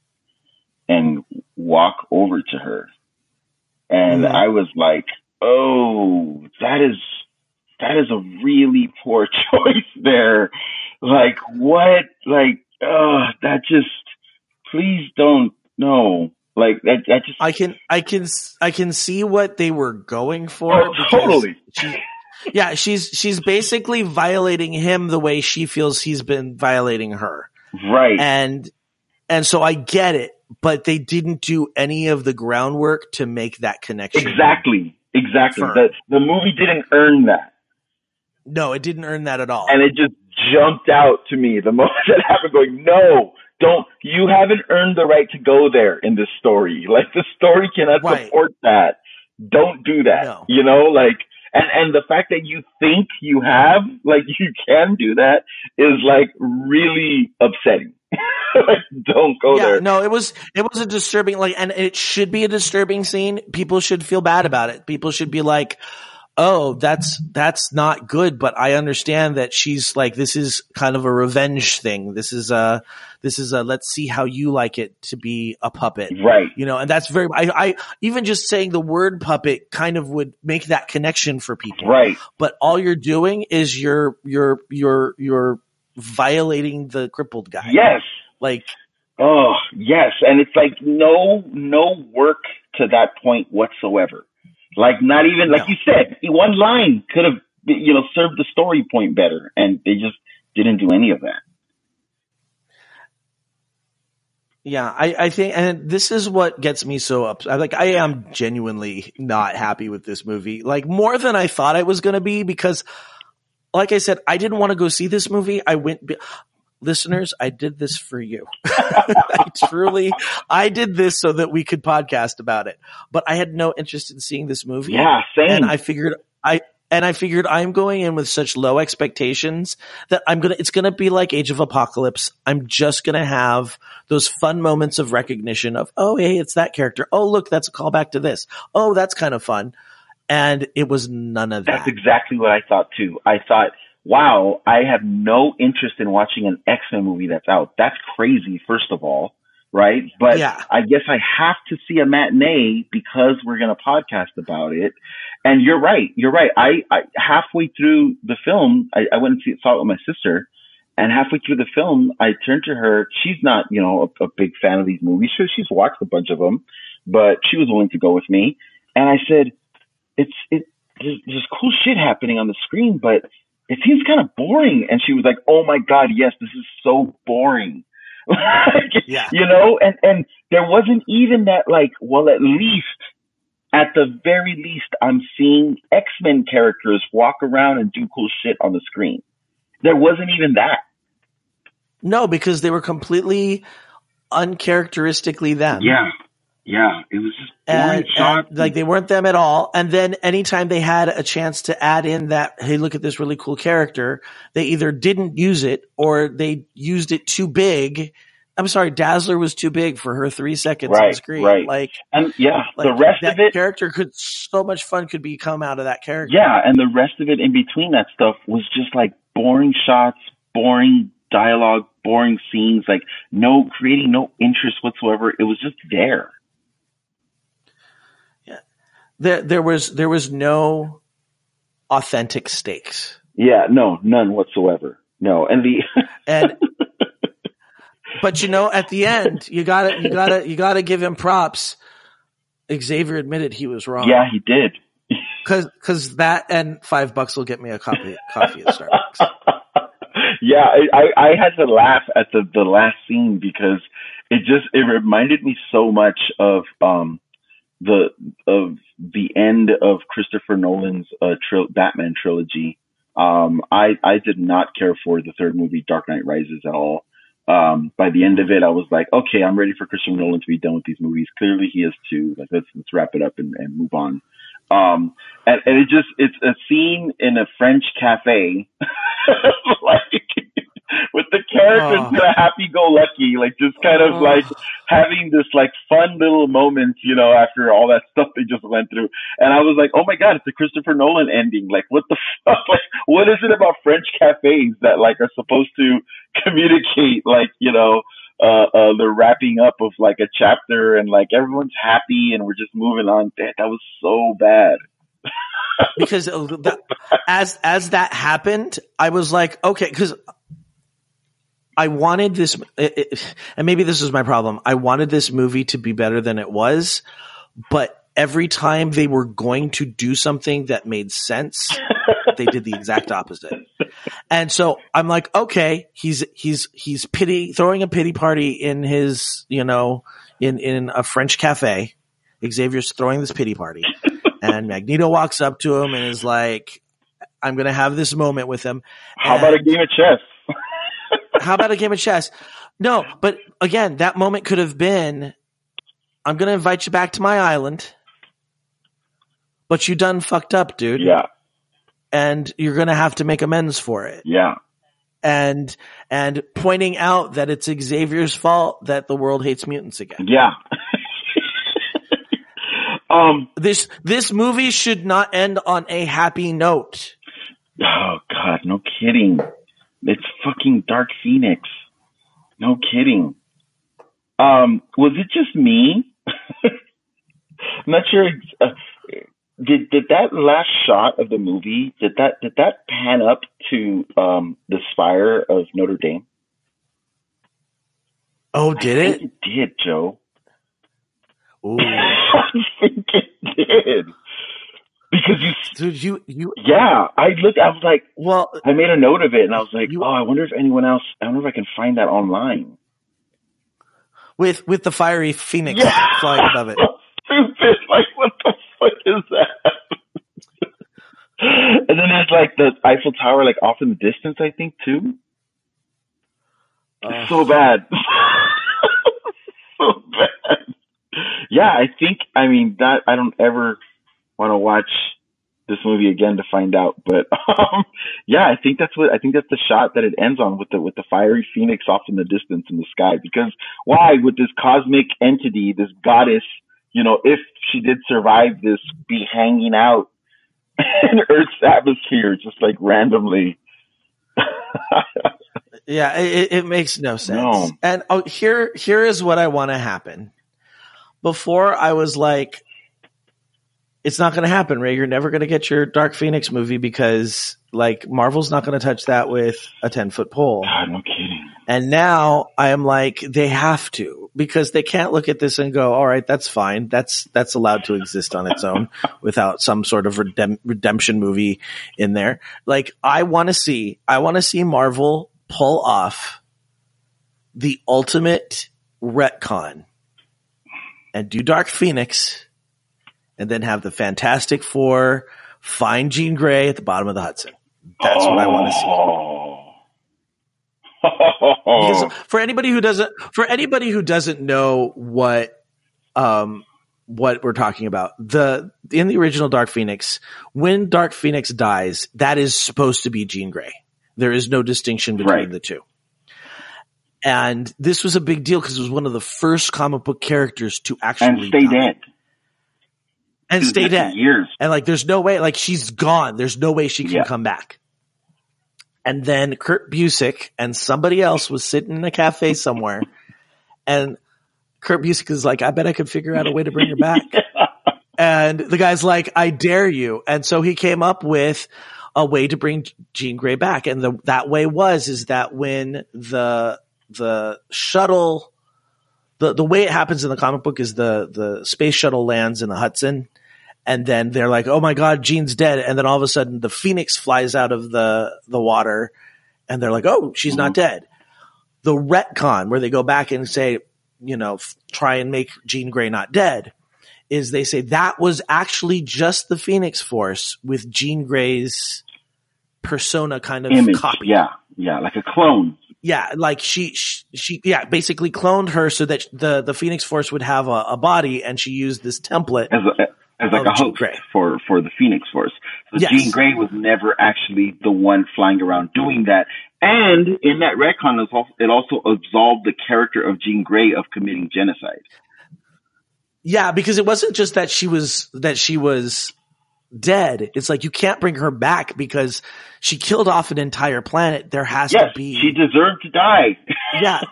and walk over to her. And Mhm. I was like, oh, that is, that is a really poor choice there. Like, what? Like, oh, that just, please don't, no. Like, that, that just, I can I can I can see what they were going for. Oh, totally. She, yeah, she's she's basically violating him the way she feels he's been violating her. right. And and so I get it, but they didn't do any of the groundwork to make that connection. exactly. Exactly. The, the movie didn't earn that. No, it didn't earn that at all. and it just jumped out to me the moment that happened going no don't you haven't earned the right to go there in this story like the story cannot Right. support that don't do that No. you know like and and the fact that you think you have like you can do that is like really upsetting like don't go yeah, there no, it was it was a disturbing like, and it should be a disturbing scene. People should feel bad about it. People should be like, "Oh, that's that's not good." But I understand that she's like, this is kind of a revenge thing. This is a this is a let's see how you like it to be a puppet, right you know. And that's very. I, I even just saying the word puppet kind of would make that connection for people, right But all you're doing is you're you're you're you're violating the crippled guy. yes like Oh, yes. And it's like no, no work to that point whatsoever. Like not even, like No. you said, one line could have, you know, served the story point better. And they just didn't do any of that. Yeah, I, I think, and this is what gets me so upset. Like, I am genuinely not happy with this movie, like more than I thought I was going to be, because, like I said, I didn't want to go see this movie. I went, listeners, I did this for you. I truly, I did this so that we could podcast about it, but I had no interest in seeing this movie. Yeah, same. and I figured I and I figured I'm going in with such low expectations that I'm gonna it's gonna be like Age of Apocalypse. I'm just gonna have those fun moments of recognition of oh hey it's that character oh look that's a callback to this oh that's kind of fun, and it was none of that. That's exactly what I thought too. I thought, wow, I have no interest in watching an X-Men movie that's out. That's crazy, first of all. Right. But Yeah. I guess I have to see a matinee because we're going to podcast about it. And you're right. You're right. I, I halfway through the film, I, I went and see, saw it with my sister. And halfway through the film, I turned to her. She's not, you know, a, a big fan of these movies. So she's watched a bunch of them, but she was willing to go with me. And I said, it's, it, there's, there's cool shit happening on the screen, but it seems kind of boring. And she was like, Oh my God, yes, this is so boring. like, Yeah. You know, and, and there wasn't even that like, well, at least, at the very least, I'm seeing X-Men characters walk around and do cool shit on the screen. There wasn't even that. No, because they were completely uncharacteristically them. Yeah. Yeah. It was just boring and, like they weren't them at all. And then anytime they had a chance to add in that, hey, look at this really cool character, they either didn't use it or they used it too big. I'm sorry, Dazzler was too big for her three seconds on Right, screen. right. Like, and yeah, like the rest of it, character could so much fun could be come out of that character. Yeah, and the rest of it in between that stuff was just like boring shots, boring dialogue, boring scenes, like no creating no interest whatsoever. It was just there. There, there was there was no authentic stakes. Yeah, no, none whatsoever. No, and the And but you know, at the end, you gotta you gotta you gotta give him props. Xavier admitted he was wrong. yeah, he did. Cause, cause that and five bucks will get me a coffee, coffee at Starbucks. yeah, I, I I had to laugh at the the last scene because it just it reminded me so much of um the of the end of Christopher Nolan's uh tril- Batman trilogy. Um, I I did not care for the third movie, Dark Knight Rises, at all. Um, by the end of it, I was like, okay, I'm ready for Christopher Nolan to be done with these movies. Clearly, he is too. Like, let's let's wrap it up and, and move on. Um, and, and it just it's a scene in a French cafe, like with the characters Oh. kind of happy go lucky, like just kind of Oh. like having this like fun little moment, you know, after all that stuff they just went through. And I was like, oh my god, it's a Christopher Nolan ending. Like, what the fuck? Like, what is it about French cafes that like are supposed to communicate like you know? Uh, uh, the wrapping up of like a chapter and like everyone's happy and we're just moving on. That, that was so bad. Because uh, that, as, as that happened, I was like, okay, cause I wanted this, it, it- and maybe this is my problem. I wanted this movie to be better than it was, but every time they were going to do something that made sense, they did the exact opposite. And so I'm like, okay, he's he's he's pity throwing a pity party in his, you know, in in a French cafe. Xavier's throwing this pity party, and Magneto walks up to him and is like, "I'm gonna have this moment with him." How about a game of chess? How about a game of chess? No, but again, that moment could have been, I'm going to invite you back to my island, but you done fucked up, dude. Yeah, And you're going to have to make amends for it. yeah, And, and pointing out that it's Xavier's fault that the world hates mutants again. yeah. um. This, this movie should not end on a happy note. Oh God, no kidding. It's fucking Dark Phoenix. No kidding. Um. Was it just me? I'm not sure. Uh, did did that last shot of the movie? Did that did that pan up to um the spire of Notre Dame? Oh, did I it? think it did, Joe. Ooh. I think it did. You, Dude, you, you, yeah, I looked. I was like, well, I made a note of it, and I was like, You- oh, I wonder if anyone else. I wonder if I can find that online. with, with the fiery phoenix Yeah. flying above it. Stupid. Like, what the fuck is that? and then there's like the Eiffel Tower, like off in the distance. I think too. It's so bad. so bad. Yeah, I think. I mean that. I don't ever want to watch this movie again to find out. But um, yeah, I think that's what I think that's the shot that it ends on with the with the fiery phoenix off in the distance in the sky. Because why would this cosmic entity, this goddess, you know, if she did survive this, be hanging out in Earth's atmosphere just like randomly? Yeah, it, it makes no sense. No. And oh, here, here is what I want to happen. Before I was like, it's not going to happen, Ray. You're never going to get your Dark Phoenix movie because like Marvel's not going to touch that with a 10 foot pole. God, no kidding. And now I am like, they have to because they can't look at this and go, all right, that's fine. That's, that's allowed to exist on its own without some sort of redem- redemption movie in there. Like I want to see, I want to see Marvel pull off the ultimate retcon and do Dark Phoenix and then have the Fantastic Four find Jean Grey at the bottom of the Hudson. That's what I want to see. Oh. For anybody who doesn't for anybody who doesn't know what um what we're talking about the in the original dark phoenix when dark phoenix dies that is supposed to be jean grey there is no distinction between Right. the two and this was a big deal because it was one of the first comic book characters to actually and stay die. dead. And stay dead Years. and like, there's no way, like, she's gone. There's no way she can Yeah. come back. And then Kurt Busiek and somebody else was sitting in a cafe somewhere, and Kurt Busiek is like, "I bet I could figure out a way to bring her back." and the guy's like, "I dare you!" And so he came up with a way to bring Jean Grey back, and the that way was is that when the the shuttle the the way it happens in the comic book is the the space shuttle lands in the Hudson and then they're like, "Oh my god, Jean's dead." And then all of a sudden the Phoenix flies out of the the water and they're like, "Oh, she's not mm-hmm. dead." The retcon where they go back and say, you know, f- try and make Jean Grey not dead is they say that was actually just the Phoenix Force with Jean Grey's persona kind of Image. copy Yeah. Yeah. Like a clone. yeah, like she, she, she, yeah, basically cloned her so that the the Phoenix Force would have a, a body, and she used this template. as a as like Oh, a Jean host Grey. for for the Phoenix Force. So Yes. Jean Grey was never actually the one flying around doing that. And in that retcon, it also, it also absolved the character of Jean Grey of committing genocide. Yeah, because it wasn't just that she was that she was dead. It's like you can't bring her back because she killed off an entire planet. There has Yes, to be, she deserved to die. yeah.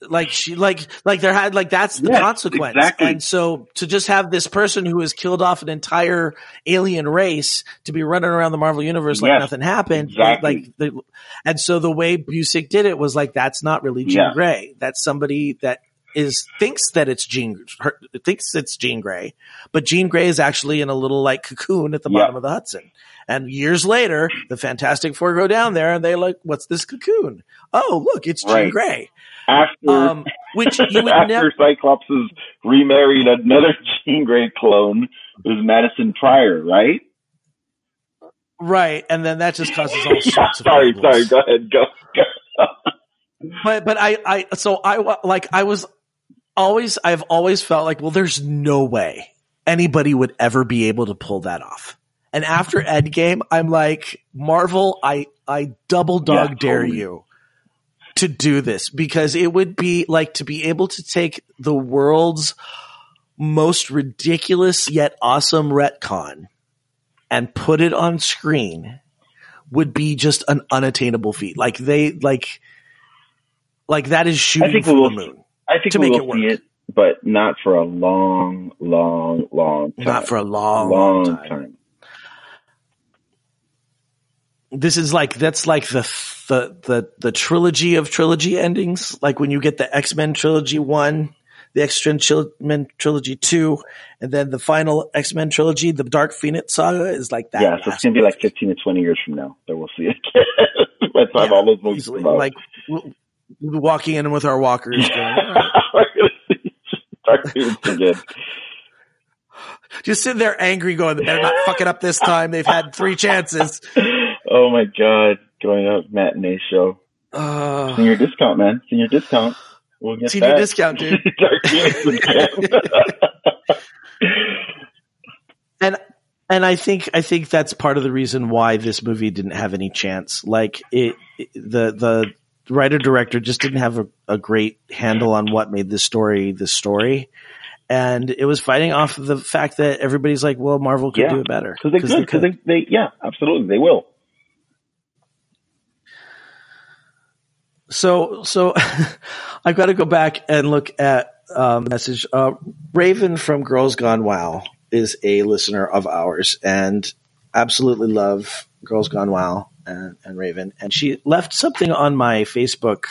Like she, like, like there had, like that's the Yes, consequence. exactly. And so to just have this person who has killed off an entire alien race to be running around the Marvel universe like Yes, nothing happened, exactly. like, the, and so the way Busiek did it was like, that's not really Jean Yeah. Grey. That's somebody that is, thinks that it's Jean, her, thinks it's Jean Grey, but Jean Grey is actually in a little like cocoon at the Yeah. bottom of the Hudson. And years later, the Fantastic Four go down there and they're like, what's this cocoon? Oh, look, it's Jean Right. After Um, which you would after never, Cyclops has remarried another Jean Grey clone, who's Madison Pryor, right? right? And then that just causes all sorts of sorry, problems. sorry. Go ahead. Go. go. But but I I so I like I was always I've always felt like well, there's no way anybody would ever be able to pull that off. And after Endgame, I'm like Marvel, I I double dog Yeah, dare totally. you to do this because it would be like to be able to take the world's most ridiculous yet awesome retcon and put it on screen would be just an unattainable feat. Like they like like that is shooting I think for we will- the moon. I think To we make will it see work. it, but not for a long, long, long time. Not for a long, long, long time. time. This is like that's like the the the the trilogy of trilogy endings. Like when you get the X Men trilogy one, the X Men trilogy two, and then the final X Men trilogy, the Dark Phoenix saga, is like that. Yeah, so it's gonna be like fifteen to twenty years from now that we'll see it. By the time Yeah, all those movies easily. Like we'll, we'll walking in with our walkers, going, "All right." We're gonna see Dark Phoenix again. just sitting there angry, going, "They're not fucking up this time. They've had three chances." Oh my god, going up matinee show. Uh, Senior discount, man. Senior discount. We'll get senior that. discount, dude. Dark Phoenix again. and and I think I think that's part of the reason why this movie didn't have any chance. Like it, it- the the writer director just didn't have a, a great handle on what made this story this story, and it was fighting off the fact that everybody's like, "Well, Marvel could Yeah. do it better Because they could. They, they, yeah, absolutely, they will. So, so I've got to go back and look at um, the message. Uh, Raven from Girls Gone Wow is a listener of ours and absolutely love Girls Gone Wow and, and Raven. And she left something on my Facebook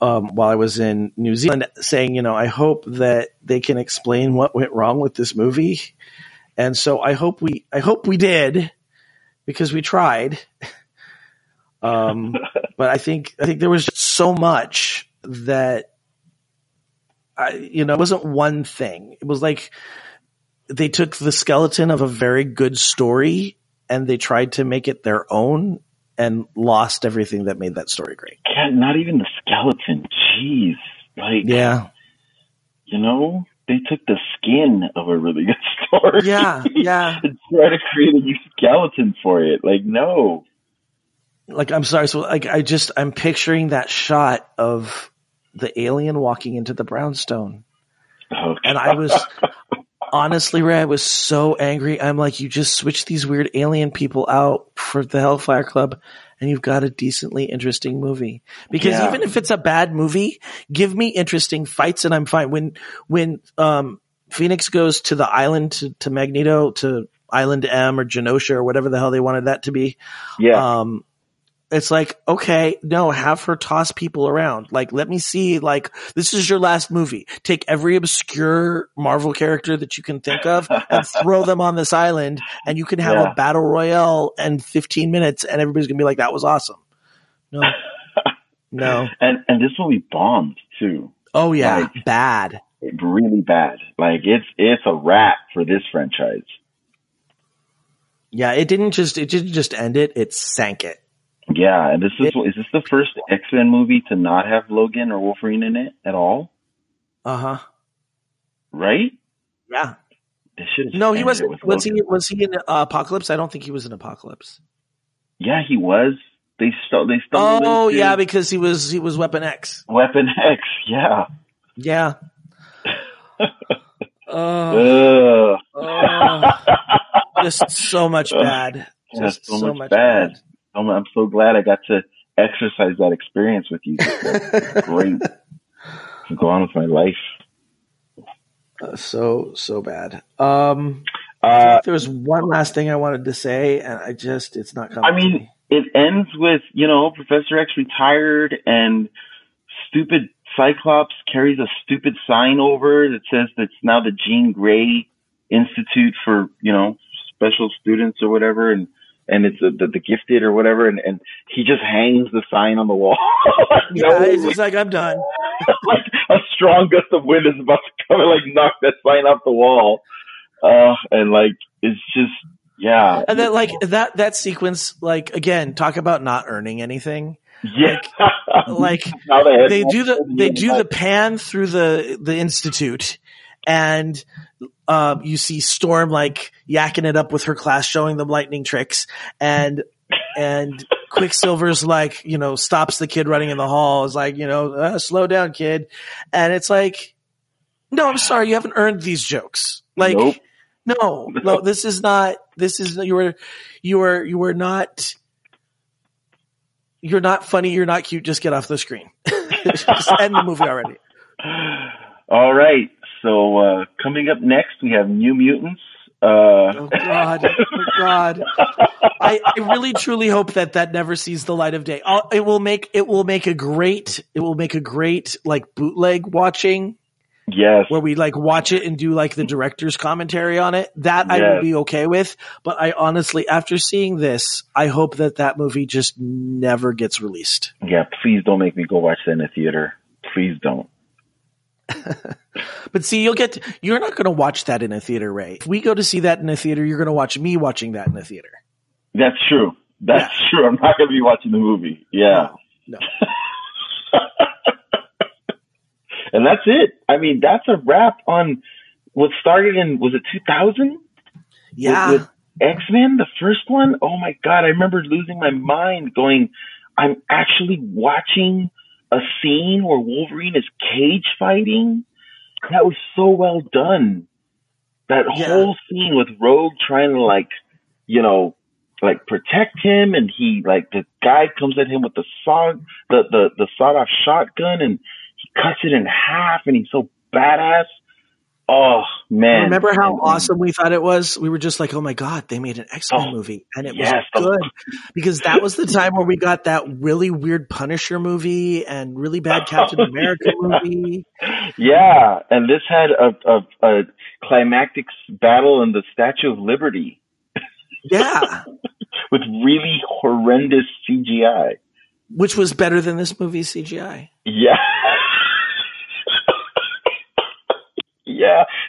um, while I was in New Zealand saying, you know, I hope that they can explain what went wrong with this movie. And so I hope we, I hope we did because we tried. Um, but I think I think there was just so much that I, you know, it wasn't one thing. It was like they took the skeleton of a very good story and they tried to make it their own and lost everything that made that story great. Yeah, not even the skeleton. Jeez. Like, Yeah. you know, they took the skin of a really good story. Yeah. Yeah. and try to create a new skeleton for it. Like, no. Like I'm sorry, so like I just I'm picturing that shot of the alien walking into the brownstone. Oh, And I was honestly, Ray, I was so angry. I'm like, you just switch these weird alien people out for the Hellfire Club and you've got a decently interesting movie. Because Yeah. even if it's a bad movie, give me interesting fights and I'm fine. When when um Phoenix goes to the island to, to Magneto to Island M or Genosha or whatever the hell they wanted that to be. yeah. Um, it's like, okay, no, have her toss people around. Like, let me see, like, this is your last movie. Take every obscure Marvel character that you can think of and throw them on this island and you can have Yeah. a battle royale in 15 minutes and everybody's gonna be like, that was awesome. No. No. and and this movie bombed too. Oh yeah. Like- Bad. Really bad. Like it's it's a wrap for this franchise. Yeah. It didn't just, it didn't just end it. It sank it. Yeah, and this is is this the first X Men movie to not have Logan or Wolverine in it at all? Uh huh. Right? Yeah. No, he wasn't. Was he, was he in uh, Apocalypse? I don't think he was in Apocalypse. Yeah, he was. They st- they stumbled Oh yeah, because he was he was Weapon X. Weapon X. Yeah. Yeah. oh, Ugh. oh, just so much bad. Just so, much, bad. I'm, I'm so glad I got to exercise that experience with you. Great. Go on with my life. Uh, so so bad. Um, Uh, there was one last thing I wanted to say, and I just it's not coming. I mean, me. it ends with, you know, Professor X retired and stupid Cyclops carries a stupid sign over that says that it's now the Jean Grey Institute for, you know, special students or whatever. And, and it's the, the, the gifted or whatever. And, and he just hangs the sign on the wall. yeah, No, it's just like I'm done. like a strong gust of wind is about to come and like knock that sign off the wall. Uh, and like, it's just, yeah. And then like that that sequence, like again, talk about not earning anything. yeah. Like had- they do the they do the pan through the the institute and um you see storm like yakking it up with her class showing them lightning tricks and and quicksilver's like you know stops the kid running in the hall is like you know uh, slow down kid and it's like no i'm sorry you haven't earned these jokes like Nope. no no this is not this is you were you were you were not you're not funny you're not cute just get off the screen just end the movie already All right. So uh, coming up next, we have New Mutants. Uh, oh god oh god I, I really truly hope that that never sees the light of day I'll, it will make it will make a great it will make a great like bootleg watching yes. where we like watch it and do like the director's commentary on it that i will be okay with but i honestly after seeing this i hope that that movie just never gets released Yeah. Please don't make me go watch that in the theater. Please don't. But see, you'll get to, you're not going to watch that in a theater, Ray. If we go to see that in a theater, you're going to watch me watching that in a theater. That's true. That's true. I'm not going to be watching the movie. Yeah. No. and that's it. I mean, that's a wrap on what started in, was it 2000? Yeah. With, with X Men, the first one. Oh my God. I remember losing my mind going, I'm actually watching a scene where Wolverine is cage fighting. That was so well done. That Yeah. whole scene with Rogue trying to like, you know, like protect him and he like the guy comes at him with the saw the the, the sawed off shotgun and he cuts it in half and he's so badass. Oh man. Remember how awesome we thought it was? We were just like, oh my God, they made an X Men Oh, movie. And it yes. was good because that was the time where we got that really weird Punisher movie and really bad Captain America movie. Yeah, and this had a, a, a climactic battle in the Statue of Liberty Yeah. with really horrendous CGI. Which was better than this movie's CGI. Yeah.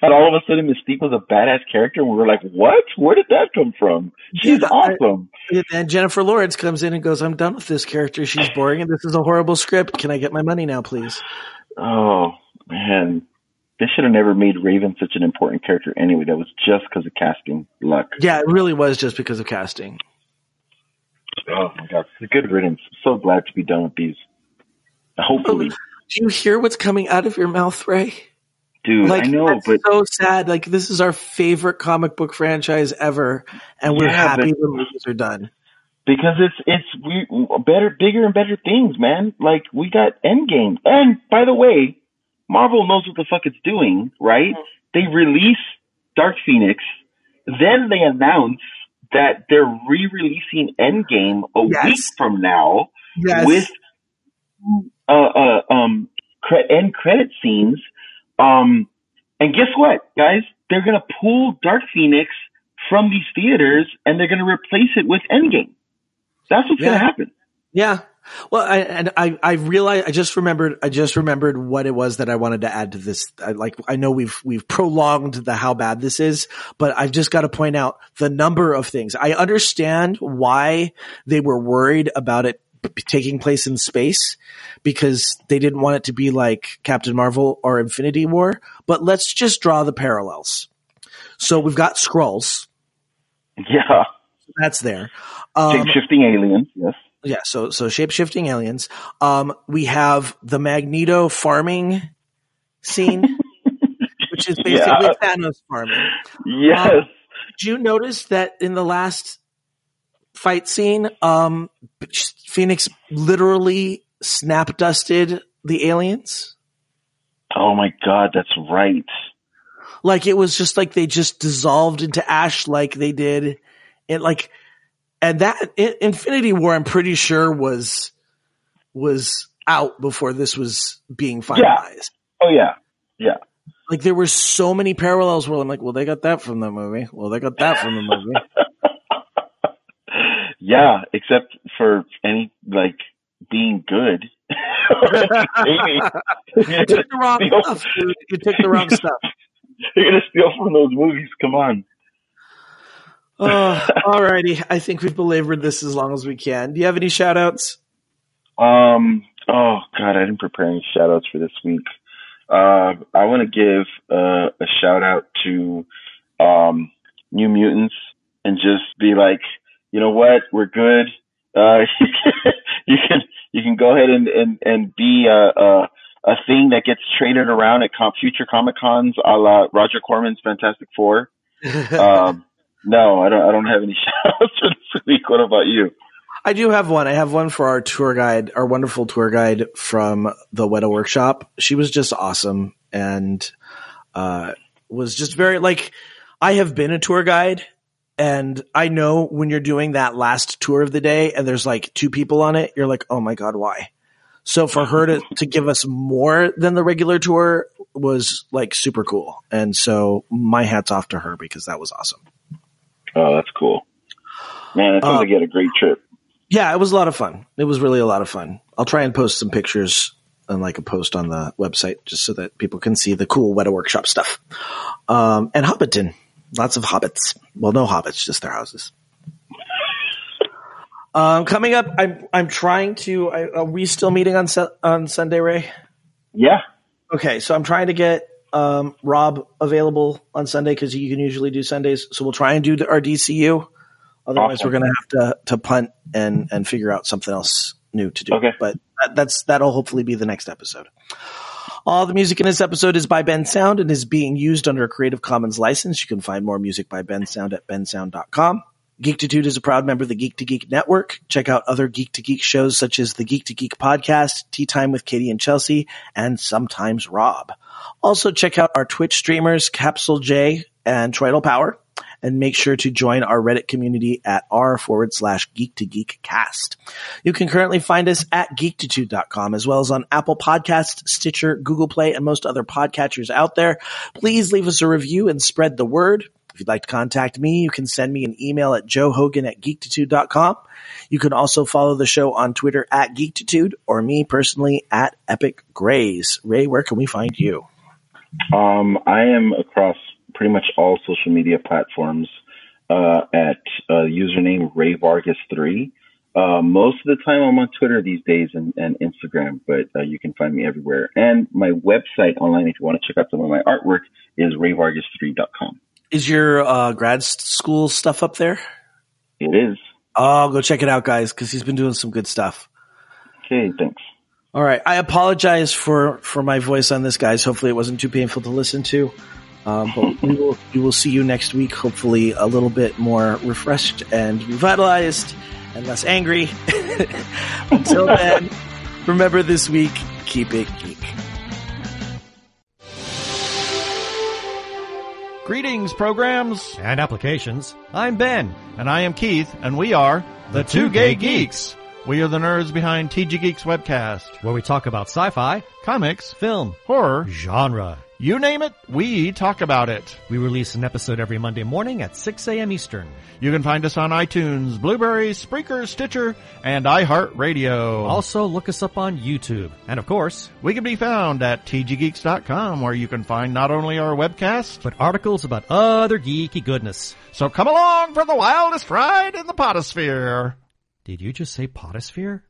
and all of a sudden Mystique was a badass character, and we were like, "What? Where did that come from? She's Yeah, I- awesome." And Jennifer Lawrence comes in and goes, "I'm done with this character. She's boring, and this is a horrible script. Can I get my money now, please?" Oh man, they should have never made Raven such an important character anyway. That was just because of casting luck. Yeah, it really was just because of casting. Oh my god, it's a good riddance. so glad to be done with these. Hopefully, oh, Do you hear what's coming out of your mouth, Ray? Dude. Like I know, that's but so sad. Like this is our favorite comic book franchise ever, and we're Yeah, happy but- the movies are done. because it's it's we better, bigger and better things, man. Like we got Endgame, and by the way, Marvel knows what the fuck it's doing, right? They release Dark Phoenix, then they announce that they're re-releasing Endgame a Yes. week from now Yes. with uh, uh um cre- end credit scenes. Um, and guess what, guys? They're gonna pull Dark Phoenix from these theaters and they're gonna replace it with Endgame. That's what's Yeah. gonna happen. Yeah. Well, I, and I, I realized, I just remembered, I just remembered what it was that I wanted to add to this. I, like, I know we've, we've prolonged the how bad this is, but I've just got to point out the number of things. I understand why they were worried about it taking place in space because they didn't want it to be like Captain Marvel or Infinity War, but let's just draw the parallels. So we've got Skrulls. Yeah. That's there. Um, Shape shifting aliens, yes. yeah, so so shape shifting aliens. Um, we have the Magneto farming scene, which is basically Yeah. Thanos farming. Yes. Um, Did you notice that in the last fight scene, um, Phoenix literally snap dusted the aliens? oh my god, that's right. Like it was just like they just dissolved into ash, like they did, it like, and that I- Infinity War, I'm pretty sure was was out before this was being finalized. Oh yeah. Yeah. Like there were so many parallels where I'm like, well, they got that from the movie. Well, they got that from the movie. Yeah, except for any like being good. You took the wrong stuff. dude. You took the wrong stuff. You're gonna steal from those movies. Come on. Uh, alrighty. I think we've belabored this as long as we can. Do you have any shout outs? Um. Oh God, I didn't prepare any shout outs for this week. Uh, I want to give uh, a shout out to um, New Mutants and just be like, you know what, we're good. Uh, you can you can go ahead and and and be a, a a thing that gets traded around at com- future Comic Cons, a la Roger Corman's Fantastic Four. Um, no, I don't. I don't have any shout outs for this week. What about you? I do have one. I have one for our tour guide, our wonderful tour guide from the Weta Workshop. She was just awesome and uh, was just very like. I have been a tour guide, and I know when you're doing that last tour of the day, and there's like two people on it, you're like, oh my god, why? So for her to to give us more than the regular tour was like super cool, and so my hats off to her because that was awesome. Oh, that's cool. Man, it sounds Uh, like you had a great trip. Yeah, it was a lot of fun. It was really a lot of fun. I'll try and post some pictures and like a post on the website just so that people can see the cool Weta Workshop stuff. Um, and Hobbiton. Lots of hobbits. Well, no hobbits, just their houses. Um, coming up, I'm, I'm trying to, I, are we still meeting on, on Sunday, Ray? Yeah. Okay. So I'm trying to get, um, Rob available on Sunday because you can usually do Sundays. So we'll try and do the, our DCU. Otherwise, Awesome. we're going to have to to punt and and figure out something else new to do. Okay. But that, that's that'll hopefully be the next episode. All the music in this episode is by Bensound and is being used under a Creative Commons license. You can find more music by Bensound at bensound.com. Geektitude is a proud member of the Geek to Geek Network. Check out other Geek to Geek shows such as the Geek to Geek podcast, Tea Time with Katie and Chelsea, and sometimes Rob. Also check out our Twitch streamers, Capsule Jay and Troytle Power and make sure to join our Reddit community at r forward slash geek to geek cast. You can currently find us at geektitude.com as well as on Apple Podcasts, Stitcher, Google Play, and most other podcatchers out there. Please leave us a review and spread the word. If you'd like to contact me, you can send me an email at joehogan at geektitude.com. You can also follow the show on Twitter at geektitude or me personally at Epic Grays. Ray, where can we find you? Um, I am across pretty much all social media platforms uh, at uh, username Ray Vargas three. Uh, most of the time, I'm on Twitter these days and, and Instagram, but uh, you can find me everywhere. And my website online, if you want to check out some of my artwork, is rayvargas3.com. Is your uh, grad school stuff up there? It is. Oh, go check it out, guys, because he's been doing some good stuff. Okay, thanks. All right, I apologize for for my voice on this, guys. Hopefully, it wasn't too painful to listen to. Um, but we will we will see you next week. Hopefully, a little bit more refreshed and revitalized and less angry. Until then, remember this week: keep it geek. Greetings, programs and applications. I'm Ben. And I am Keith, and we are the, the Two Gay, Gay Geeks. We are the nerds behind TG Geeks webcast, where we talk about sci-fi, comics, film, horror, genre. You name it, we talk about it. We release an episode every Monday morning at 6 a.m. Eastern. You can find us on iTunes, Blubrry, Spreaker, Stitcher, and iHeartRadio. Also, look us up on YouTube. And of course, we can be found at tggeeks.com where you can find not only our webcast, but articles about other geeky goodness. So come along for the wildest ride in the potosphere. Did you just say potosphere?